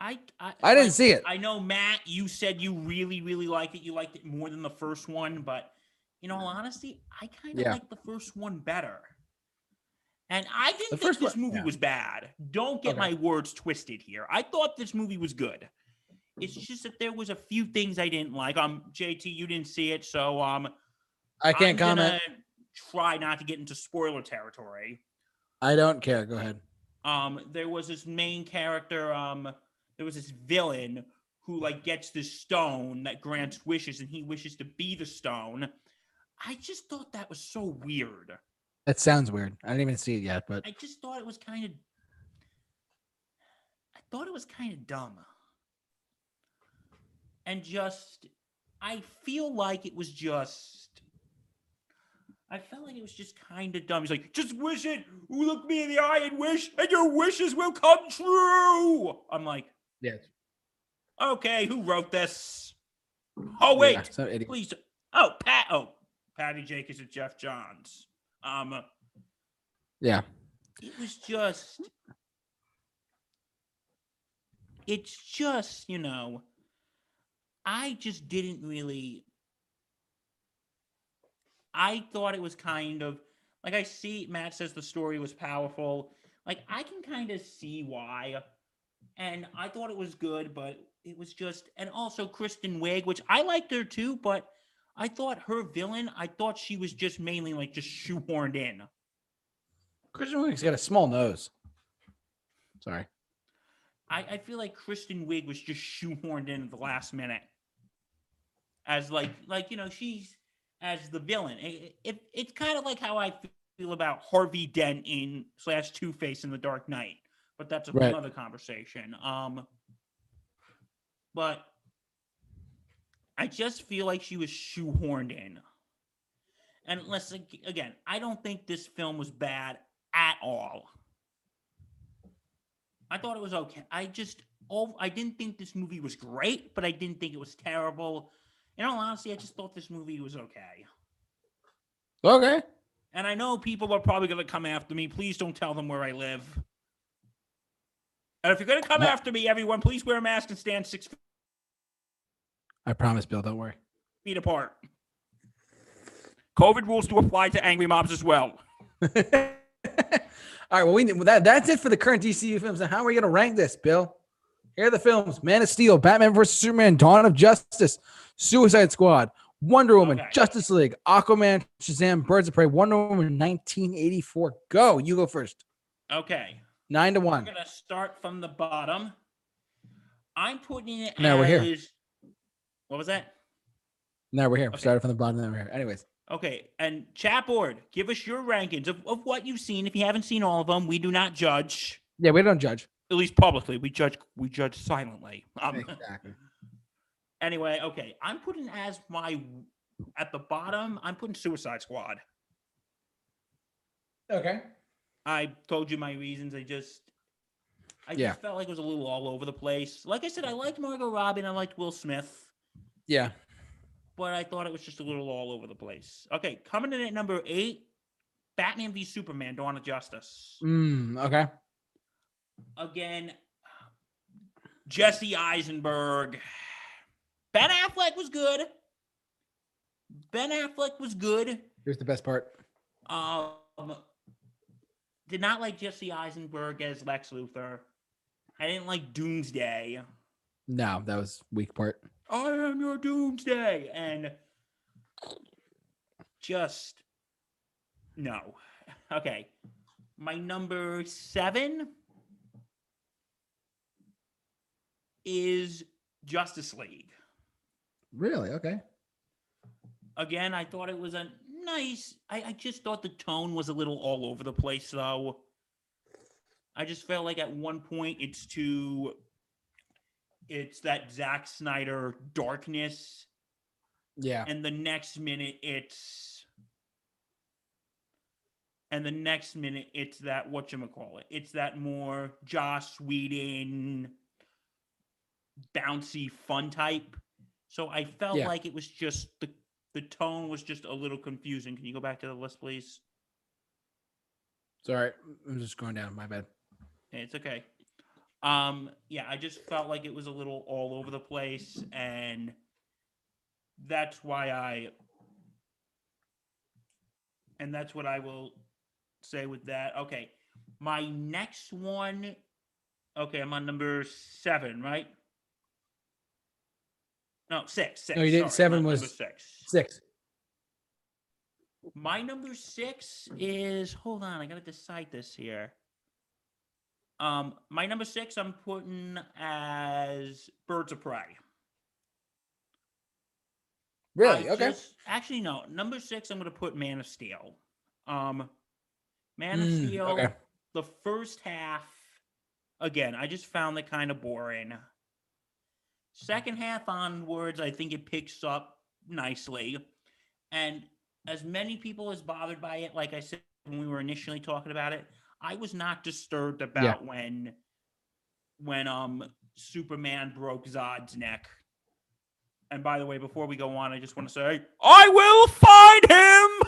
I I, I didn't like, see it. I know Matt, you said you really really liked it. You liked it more than the first one, but in all honesty, I kind of Yeah. like the first one better. And I didn't The think this one- movie yeah. was bad. Don't get Okay. my words twisted here. I thought this movie was good. It's just that there was a few things I didn't like. Um, JT, you didn't see it, so um, I can't I'm comment. Try not to get into spoiler territory. I don't care. Go ahead. um there was this main character um there was this villain who like gets this stone that grants wishes and he wishes to be the stone i just thought that was so weird That sounds weird. I didn't even see it yet, but i just thought it was kind of i thought it was kind of dumb and just i feel like it was just I felt like it was just kind of dumb. He's like, just wish it. Look me in the eye and wish, and your wishes will come true. I'm like, yeah. okay, who wrote this? Oh wait, yeah, please. Oh, Pat. Oh, Patty Jacobs and Geoff Johns. Um, Yeah. it was just. It's just you know. I just didn't really. I thought it was kind of like I see Matt says the story was powerful. Like I can kind of see why. And I thought it was good, but it was just and also Kristen Wiig, which I liked her too, but I thought her villain, I thought she was just mainly like just shoehorned in. Kristen Wiig's got a small nose. Sorry. I, I feel like Kristen Wiig was just shoehorned in at the last minute. As like like you know, she's as the villain. It, it it's kind of like how I feel about Harvey Dent in slash Two Face in The Dark Knight, but that's a whole Right. other conversation. Um, but I just feel like she was shoehorned in. And let's again, I don't think this film was bad at all. I thought it was okay. I just oh, I didn't think this movie was great, but I didn't think it was terrible. In all honesty, I just thought this movie was okay. Okay. And I know people are probably going to come after me. Please don't tell them where I live. And if you're going to come No. after me, everyone, please wear a mask and stand six feet. I promise, Bill. Don't worry. feet apart. COVID rules do apply to angry mobs as well. All right. Well, we that that's it for the current DCU films. And how are we gonna rank this, Bill? Here are the films: Man of Steel, Batman vs Superman, Dawn of Justice, Suicide Squad, Wonder Woman, Okay. Justice League, Aquaman, Shazam, Birds of Prey, Wonder Woman, 1984. Go. You go first. Okay. Nine to one. We're one. going to start from the bottom. I'm putting it No, we're here. what was that? Now we're here. Okay. Started from the bottom. Now we're here. Anyways, Okay, and chat board, give us your rankings of, of what you've seen. If you haven't seen all of them, we do not judge. yeah, we don't judge. At least publicly, we judge. We judge silently. Um, Exactly. Anyway, okay, I'm putting as my at the bottom. I'm putting Suicide Squad. Okay. I told you my reasons. I just, I Yeah. just felt like it was a little all over the place. Like I said, I liked Margot Robbie and I liked Will Smith, Yeah. but I thought it was just a little all over the place. Okay, coming in at number eight, Batman v Superman: Dawn of Justice. Mm, okay. Again, Jesse Eisenberg. Ben Affleck was good. Ben Affleck was good. Here's the best part. Um, did not like Jesse Eisenberg as Lex Luthor. I didn't like Doomsday. No, that was weak part. I am your Doomsday, and just no. Okay, my number seven is Justice League. Really? Okay. Again, I thought it was a nice. I, I just thought the tone was a little all over the place, though. I just felt like at one point it's too. It's that Zack Snyder darkness, Yeah. and the next minute it's. And the next minute it's that what you call it? It's that more Joss Whedon, bouncy fun type. So I felt Yeah. like it was just the the tone was just a little confusing. Can you go back to the list, please? Sorry. I'm just going down. My bad. It's okay. Um, yeah, I just felt like it was a little all over the place, and that's why I and that's what I will say with that. Okay. My next one okay, I'm on number seven, right? No, six. six No, you didn't. sorry, Seven was- number six. Six. My number six is hold on, I gotta decide this here. Um, my number six I'm putting as Birds of Prey. Really? I okay. just- actually, no. Number six, I'm gonna put Man of Steel. Um, Man of Mm, Steel. okay. The first half, again, I just found it kind of boring. Second half onwards, I think it picks up nicely, and as many people as bothered by it, like I said when we were initially talking about it, I was not disturbed about when when um Superman broke Zod's neck. And by the way, before we go on, I just want to say I will find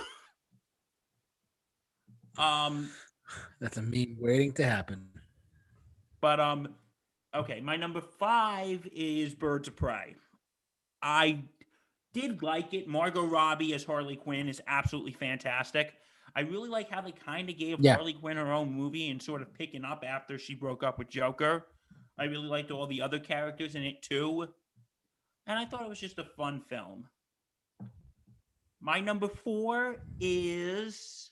him. Um, That's a meme waiting to happen. but um, okay, my number five is Birds of Prey. I did like it. Margot Robbie as Harley Quinn is absolutely fantastic. I really like how they kind of gave Yeah. Harley Quinn her own movie and sort of picking up after she broke up with Joker. I really liked all the other characters in it too. And I thought it was just a fun film. My number four is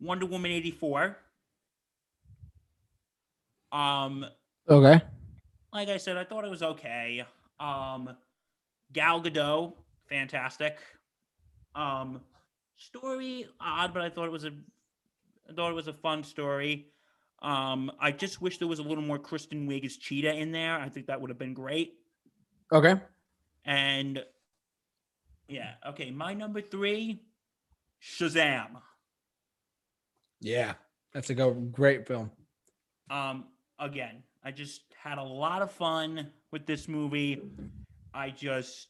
Wonder Woman 84. Um, Okay. like I said, I thought it was okay. Um, Gal Gadot, fantastic. Um, story odd, but I thought it was a, I thought it was a fun story. Um, I just wish there was a little more Kristen Wiig as Cheetah in there. I think that would have been great. Okay. And yeah, okay, my number three, Shazam. Yeah. That's a go great film. Um, again, I just had a lot of fun with this movie. I just,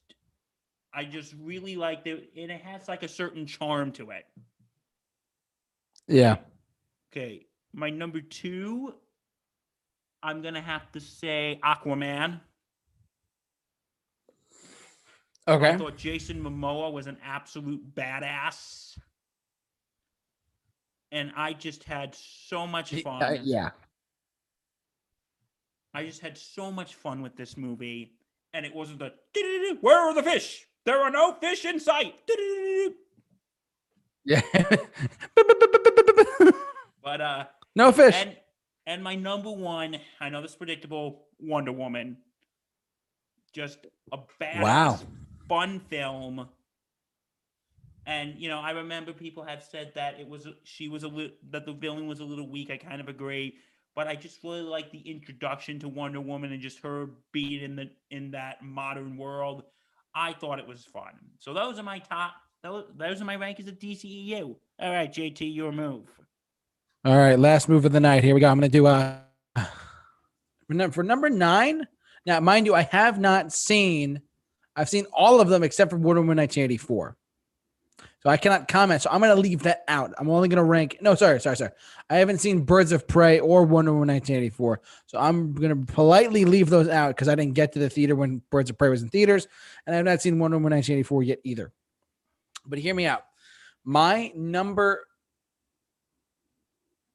I just really liked it, and it has like a certain charm to it. Yeah. Okay, my number two, I'm gonna have to say Aquaman. Okay. I thought Jason Momoa was an absolute badass. And I just had so much fun. Uh, yeah. I just had so much fun with this movie, and it wasn't the where are the fish? There are no fish in sight. Yeah. But uh, no fish. and and my number one, I know this is predictable, Wonder Woman. just a bad Wow. fun film. And you know, I remember people have said that it was she was a little that the villain was a little weak. I kind of agree, but I just really like the introduction to Wonder Woman and just her being in the in that modern world. I thought it was fun. So those are my top. Those, those are my rankings of DCEU. All right, JT, your move. All right, last move of the night. Here we go. I'm going to do uh for for number nine. Now, mind you, I have not seen. I've seen all of them except for Wonder Woman 1984. So I cannot comment. So I'm going to leave that out. I'm only going to rank. No, sorry, sorry, sorry. I haven't seen Birds of Prey or Wonder Woman 1984. So I'm going to politely leave those out because I didn't get to the theater when Birds of Prey was in theaters, and I've not seen Wonder Woman 1984 yet either. But hear me out. My number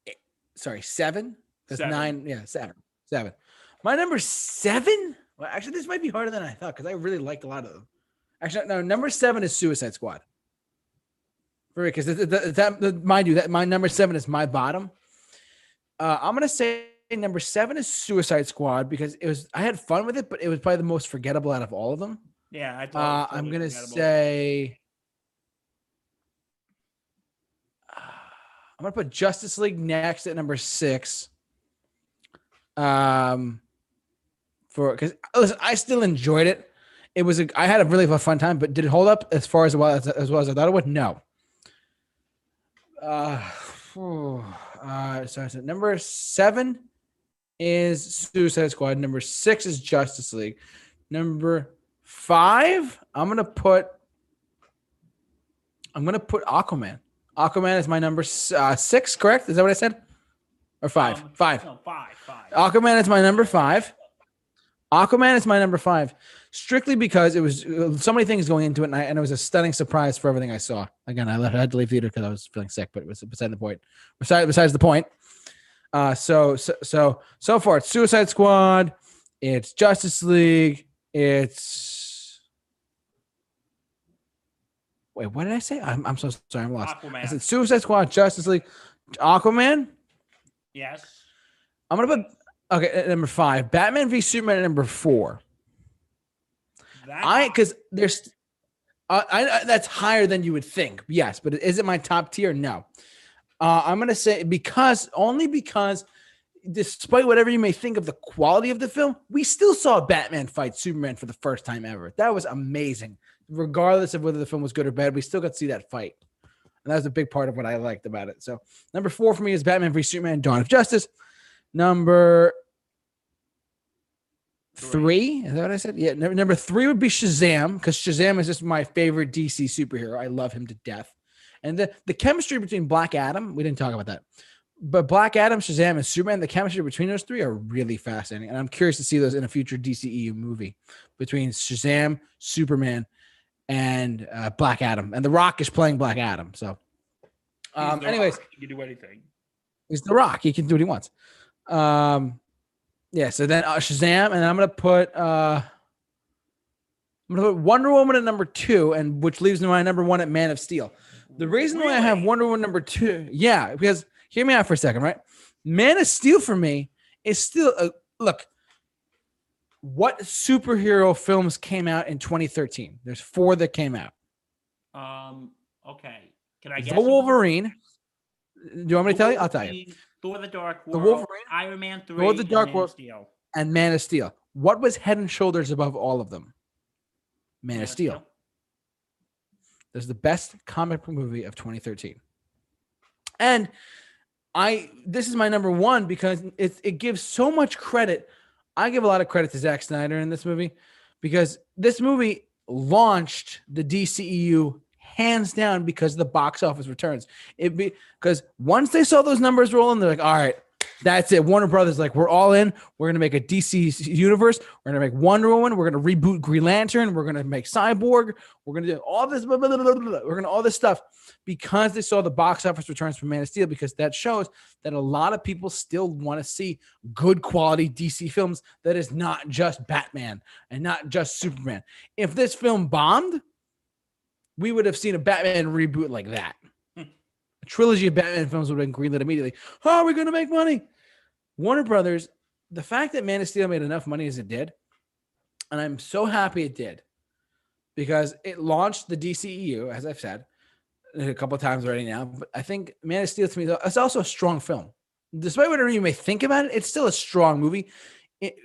eh, sorry, seven. That's Seven. nine. Yeah, seven. Seven. My number seven. Well, actually, this might be harder than I thought because I really liked a lot of them. Actually, no. Number seven is Suicide Squad. For because that, that, that, mind you, that my number seven is my bottom. Uh, I'm gonna say number seven is Suicide Squad because it was I had fun with it, but it was probably the most forgettable out of all of them. Yeah, I thought. it Uh, I'm totally gonna say. I'm gonna put Justice League next at number six. Um, for because listen, I still enjoyed it. It was a, I had a really fun time, but did it hold up as far as well as, as well as I thought it would? No. Uh, uh, so, so number seven is Suicide Squad. Number six is Justice League. Number five, I'm gonna put. I'm gonna put Aquaman. Aquaman is my number uh, six. Correct? Is that what I said? Or five? Um, five. No, five, five. Aquaman is my number five. Aquaman is my number five, strictly because it was so many things going into it, and, I, and it was a stunning surprise for everything I saw. Again, I left, I had to leave theater because I was feeling sick, but it was beside the point. Besides, besides the point. Uh, so so so so far, it's Suicide Squad, it's Justice League, it's. Wait, what did I say? I'm, I'm so sorry, I'm lost. I Aquaman. said Suicide Squad, Justice League, Aquaman. yes. I'm gonna put okay number five. Batman v Superman number four. That I because there's, uh, I, I that's higher than you would think. Yes, but is it my top tier? No. Uh, I'm gonna say because only because, despite whatever you may think of the quality of the film, we still saw Batman fight Superman for the first time ever. That was amazing. Regardless of whether the film was good or bad, we still got to see that fight, and that was a big part of what I liked about it. So number four for me is Batman v Superman: Dawn of Justice. Number Three. Is that what I said? Yeah. Number, number three would be Shazam because Shazam is just my favorite DC superhero. I love him to death. And the, the chemistry between Black Adam, we didn't talk about that. But Black Adam, Shazam, and Superman, the chemistry between those three are really fascinating. And I'm curious to see those in a future DCEU movie between Shazam, Superman, and uh, Black Adam. And The Rock is playing Black Adam. So, um, anyways, Rock. he can do anything. He's the Rock. He can do what he wants. Um, yeah. So then uh, Shazam, and I'm gonna put uh, I'm gonna put Wonder Woman at number two, and which leaves me my number one at Man of Steel. The reason why I have Wonder Woman number two, yeah, because hear me out for a second, right? Man of Steel for me is still a look. What superhero films came out in 2013? There's four that came out. Um. Okay. Can I guess? The? Wolverine. Do you want me to tell you? I'll tell you. Thor: The Dark The World. Wolverine, Iron Man Three. Thor: The and Dark Man of World. Steel. And Man of Steel. What was head and shoulders above all of them? Man of Steel. This is the best comic book movie of 2013. And I this is my number one because it, it gives so much credit. I give a lot of credit to Zack Snyder in this movie because this movie launched the DCEU hands down because the box office returns. It be because once they saw those numbers rolling, they're like, all right, that's it. Warner Brothers, like, we're all in. We're gonna make a DC universe. We're gonna make Wonder Woman. We're gonna reboot Green Lantern. We're gonna make Cyborg. We're gonna do all this. Blah, blah, blah. We're gonna all this stuff because they saw the box office returns from Man of Steel. Because that shows that a lot of people still want to see good quality DC films that is not just Batman and not just Superman. If this film bombed, we would have seen a Batman reboot like that. Hmm. A trilogy of Batman films would have been greenlit immediately. How are we going to make money? Warner Brothers, the fact that Man of Steel made enough money as it did, and I'm so happy it did because it launched the DCEU, as I've said a couple of times already now. But I think Man of Steel to me, though, it's also a strong film. Despite whatever you may think about it, it's still a strong movie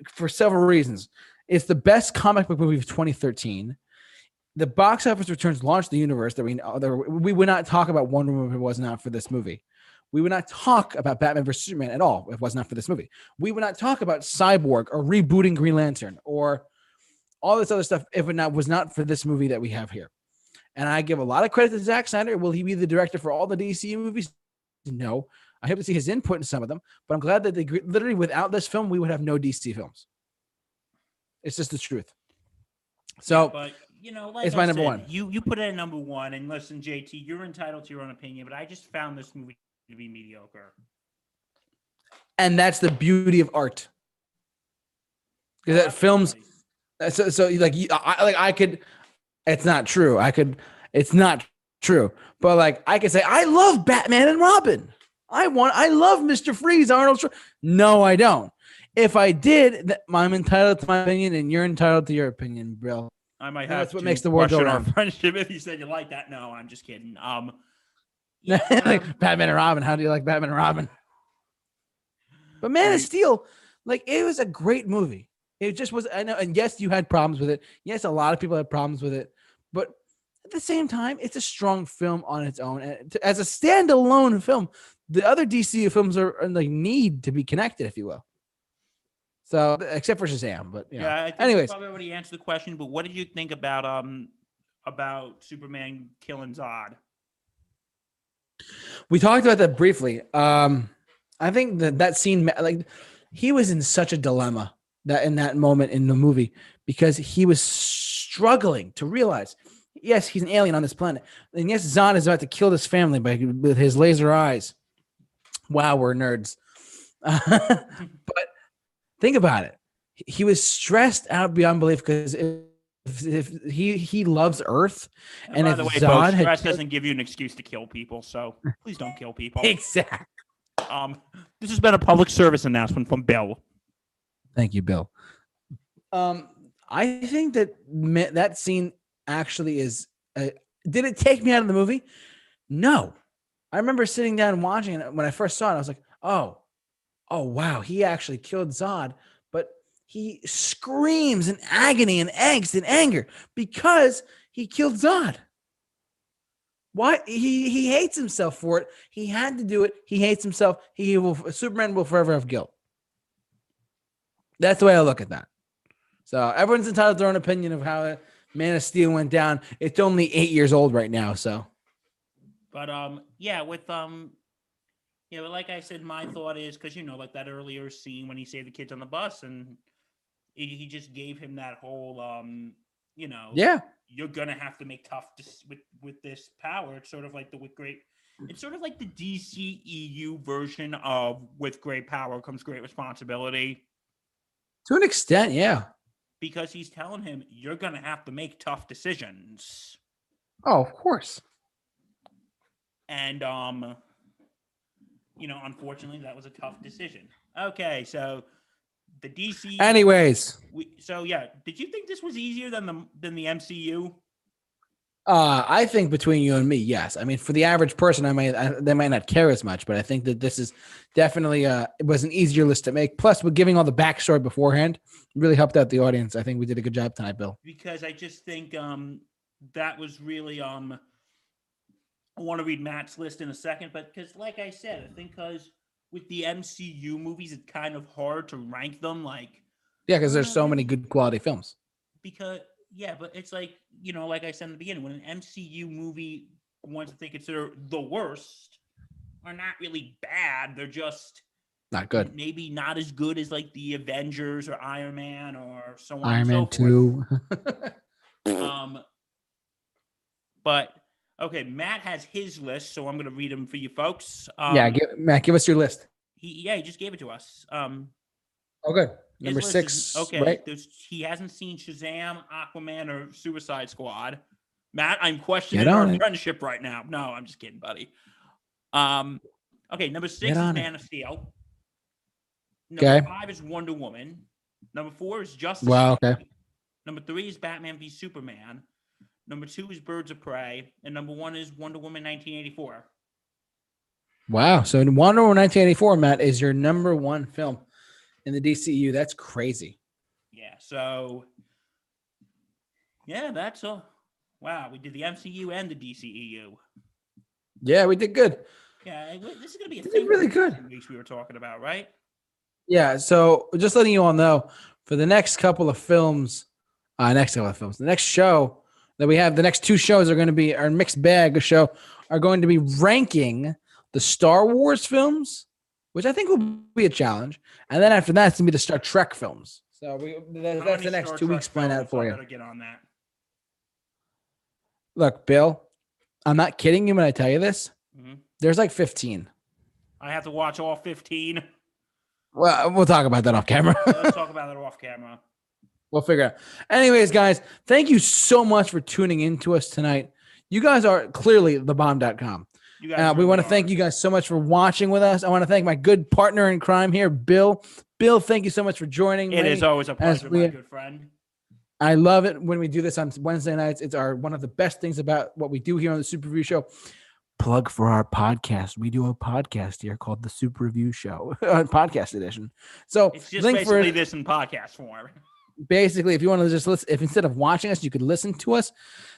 for several reasons. It's the best comic book movie of 2013. The box office returns launched the universe that we know. That we would not talk about Wonder Woman if it was not for this movie. We would not talk about Batman vs Superman at all if it was not for this movie. We would not talk about Cyborg or rebooting Green Lantern or all this other stuff if it not was not for this movie that we have here. And I give a lot of credit to Zack Snyder. Will he be the director for all the DC movies? No. I hope to see his input in some of them, but I'm glad that they literally without this film we would have no DC films. It's just the truth. So, but you know, like it's I my number said, one. You you put it at number one, and listen, JT, you're entitled to your own opinion, but I just found this movie to be mediocre. and that's the beauty of art. Because that films uh, so so like I like I could it's not true. I could it's not true. But like I could say I love Batman and Robin. I want I love Mr. Freeze, Arnold Schwar- No, I don't. If I did, I'm entitled to my opinion and you're entitled to your opinion, Bill. I might have that's what to makes the world go round. friendship if you said you like that. No, I'm just kidding. Um, yeah, like Batman and Robin. How do you like Batman and Robin? But Man of Steel, like it was a great movie. It just was. I know, and yes, you had problems with it. Yes, a lot of people had problems with it, but at the same time, it's a strong film on its own. And to- as a standalone film, the other DC films are, are like need to be connected, if you will. So, except for Shazam, but yeah. yeah. I think Anyways. you probably already answered the question, but what did you think about um about Superman killing Zod? We talked about that briefly. Um, I think that that scene, like, he was in such a dilemma that in that moment in the movie because he was struggling to realize, yes, he's an alien on this planet, and yes, Zod is about to kill this family by with his laser eyes. Wow, we're nerds. but think about it. He was stressed out beyond belief because if, if he he loves Earth, And by if the way, Zod folks, had stress killed- doesn't give you an excuse to kill people, so please don't kill people. exactly. Um, this has been a public service announcement from Bill. Thank you, Bill. Um, I think that ma- that scene actually is. Uh, did it take me out of the movie? No. I remember sitting down and watching it when I first saw it. I was like, "Oh, oh wow, he actually killed Zod." But he screams in agony and angst and anger because he killed Zod. Why he he hates himself for it. He had to do it. He hates himself. He will Superman will forever have guilt. That's the way I look at that. So everyone's entitled to their own opinion of how Man of Steel went down. It's only eight years old right now, so But um, yeah, with um, you know, like I said, my thought is because you know, like that earlier scene when he saved the kids on the bus, and he, he just gave him that whole um, you know, yeah, you're gonna have to make tough dis- with with this power. It's sort of like the with great. It's sort of like the DCEU version of with great power comes great responsibility to an extent, yeah. because he's telling him you're gonna have to make tough decisions. Oh, of course. and um you know unfortunately that was a tough decision okay so the dc Anyways, we, so yeah did you think this was easier than the than the mcu uh, I think between you and me, yes. I mean, for the average person, I might I, they might not care as much, but I think that this is definitely uh, it was an easier list to make. Plus, with giving all the backstory beforehand, really helped out the audience. I think we did a good job tonight, Bill. because i just think um that was really um i want to read matt's list in a second but because like i said i think because with the mcu movies it's kind of hard to rank them like Yeah, because there's so many good quality films. because yeah, but it's like you know, like I said in the beginning, when an MCU movie ones that they consider the worst are not really bad. They're just Not good. maybe not as good as like the Avengers or Iron Man or so on. Iron and Man forth. Two. Um, but okay, Matt has his list, so I'm gonna read them for you folks. Um, yeah, give, Matt, give us your list. he yeah, he just gave it to us. Um, Oh, good. His Number list six. is- okay, Right. there's, he hasn't seen Shazam, Aquaman, or Suicide Squad. Matt, I'm questioning Get our it. friendship right now. No, I'm just kidding, buddy. Um, okay, number six Get is on it. Man of Steel. Number Okay. five is Wonder Woman. Number four is Justice. Wow, okay. Number three is Batman v Superman. Number two is Birds of Prey, and number one is Wonder Woman 1984. Wow. So Wonder Woman 1984, Matt, is your number one film in the DCU. That's crazy. Yeah. So, yeah, that's all. Wow, we did the MCU and the DCEU. Yeah, we did good. Yeah, this is gonna be a thing. really good. Weeks we were talking about, right? Yeah. So just letting you all know for the next couple of films, uh, next couple of films, the next show that we have, the next two shows are going to be our mixed bag show, are going to be ranking the Star Wars films, which I think will be a challenge. And then after that, it's going to be the Star Trek films. So we, that- that's the next Star two Trek weeks planned out for you. Get on that. Look, Bill, I'm not kidding you when I tell you this. Mhm. There's like 15. I have to watch all 15. Well, we'll talk about that off camera. Let's talk about that off camera. We'll figure it out. Anyways, guys, thank you so much for tuning in to us tonight. You guys are clearly thebomb.com. You guys Uh, we want to thank you guys so much for watching with us. I want to thank my good partner in crime here, Bill. Bill, thank you so much for joining It me. is always a as pleasure, we- my good friend. I love it when we do this on Wednesday nights. It's our one of the best things about what we do here on the Super Review Show. Plug for our podcast. We do a podcast here called the Super Review Show, uh, podcast edition. So It's just link for basically this in podcast form. basically if you want to just listen if instead of watching us you could listen to us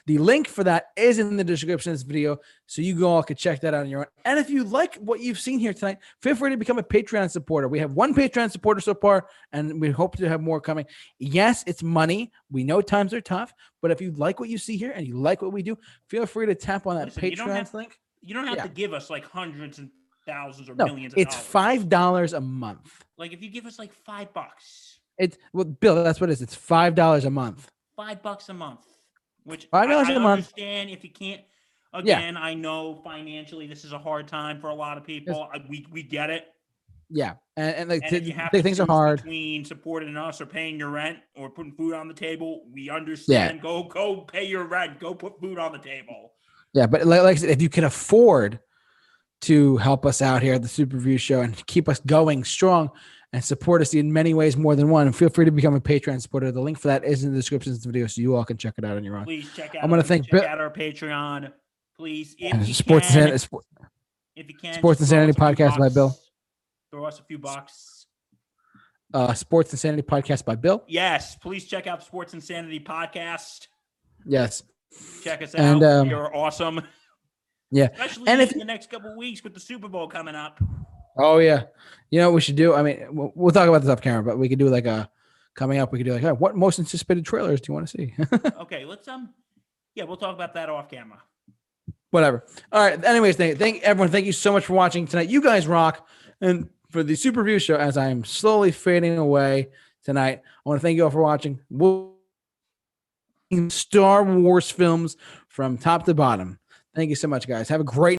the link for that is in the description of this video so you all could check that out on your own. And if you like what you've seen here tonight feel free to become a patreon supporter. We have one patreon supporter so far and we hope to have more coming. Yes it's money. We know times are tough but if you like what you see here and you like what we do feel free to tap on that Listen, you don't patreon have- link. You don't have Yeah. to give us like hundreds and thousands or no millions of it's dollars. five dollars a month. Like if you give us like five bucks, it's well bill that's what it is it's five dollars a month five bucks a month, which Five I, dollars I a month. understand if you can't. Yeah. Again, I know financially this is a hard time for a lot of people. We we get it. yeah and, and like And th- you have th- to things are hard between supporting us or paying your rent or putting food on the table. We understand. Go go pay your rent. Go put food on the table. Yeah, but like, like I said, if you can afford to help us out here at the Super Review Show and keep us going strong and support us in many ways more than one, feel free to become a Patreon supporter. The link for that is in the description of the video, so you all can check it out on your own. Please check out. I'm gonna thank check Bill- out our Patreon. Please, if And you Sports can, Insanity, Sport- if you can, Sports Insanity Podcast by Bill. Throw us a few bucks. uh, Sports Insanity Podcast by Bill. Yes, please check out Sports Insanity Podcast. Yes. Check us out. And, um, You're awesome. Yeah. Especially And if- in the next couple weeks with the Super Bowl coming up. Oh yeah. You know what we should do? I mean, we'll, we'll talk about this off camera, but we could do like a coming up. We could do like, "Hey, what most anticipated trailers do you want to see? Okay, let's um yeah, we'll talk about that off camera. whatever. All right. Anyways, thank, thank everyone. Thank you so much for watching tonight. You guys rock. And for the Super Review Show, as I am slowly fading away tonight, I want to thank you all for watching. We'll Star Wars films from top to bottom. Thank you so much, guys. Have a great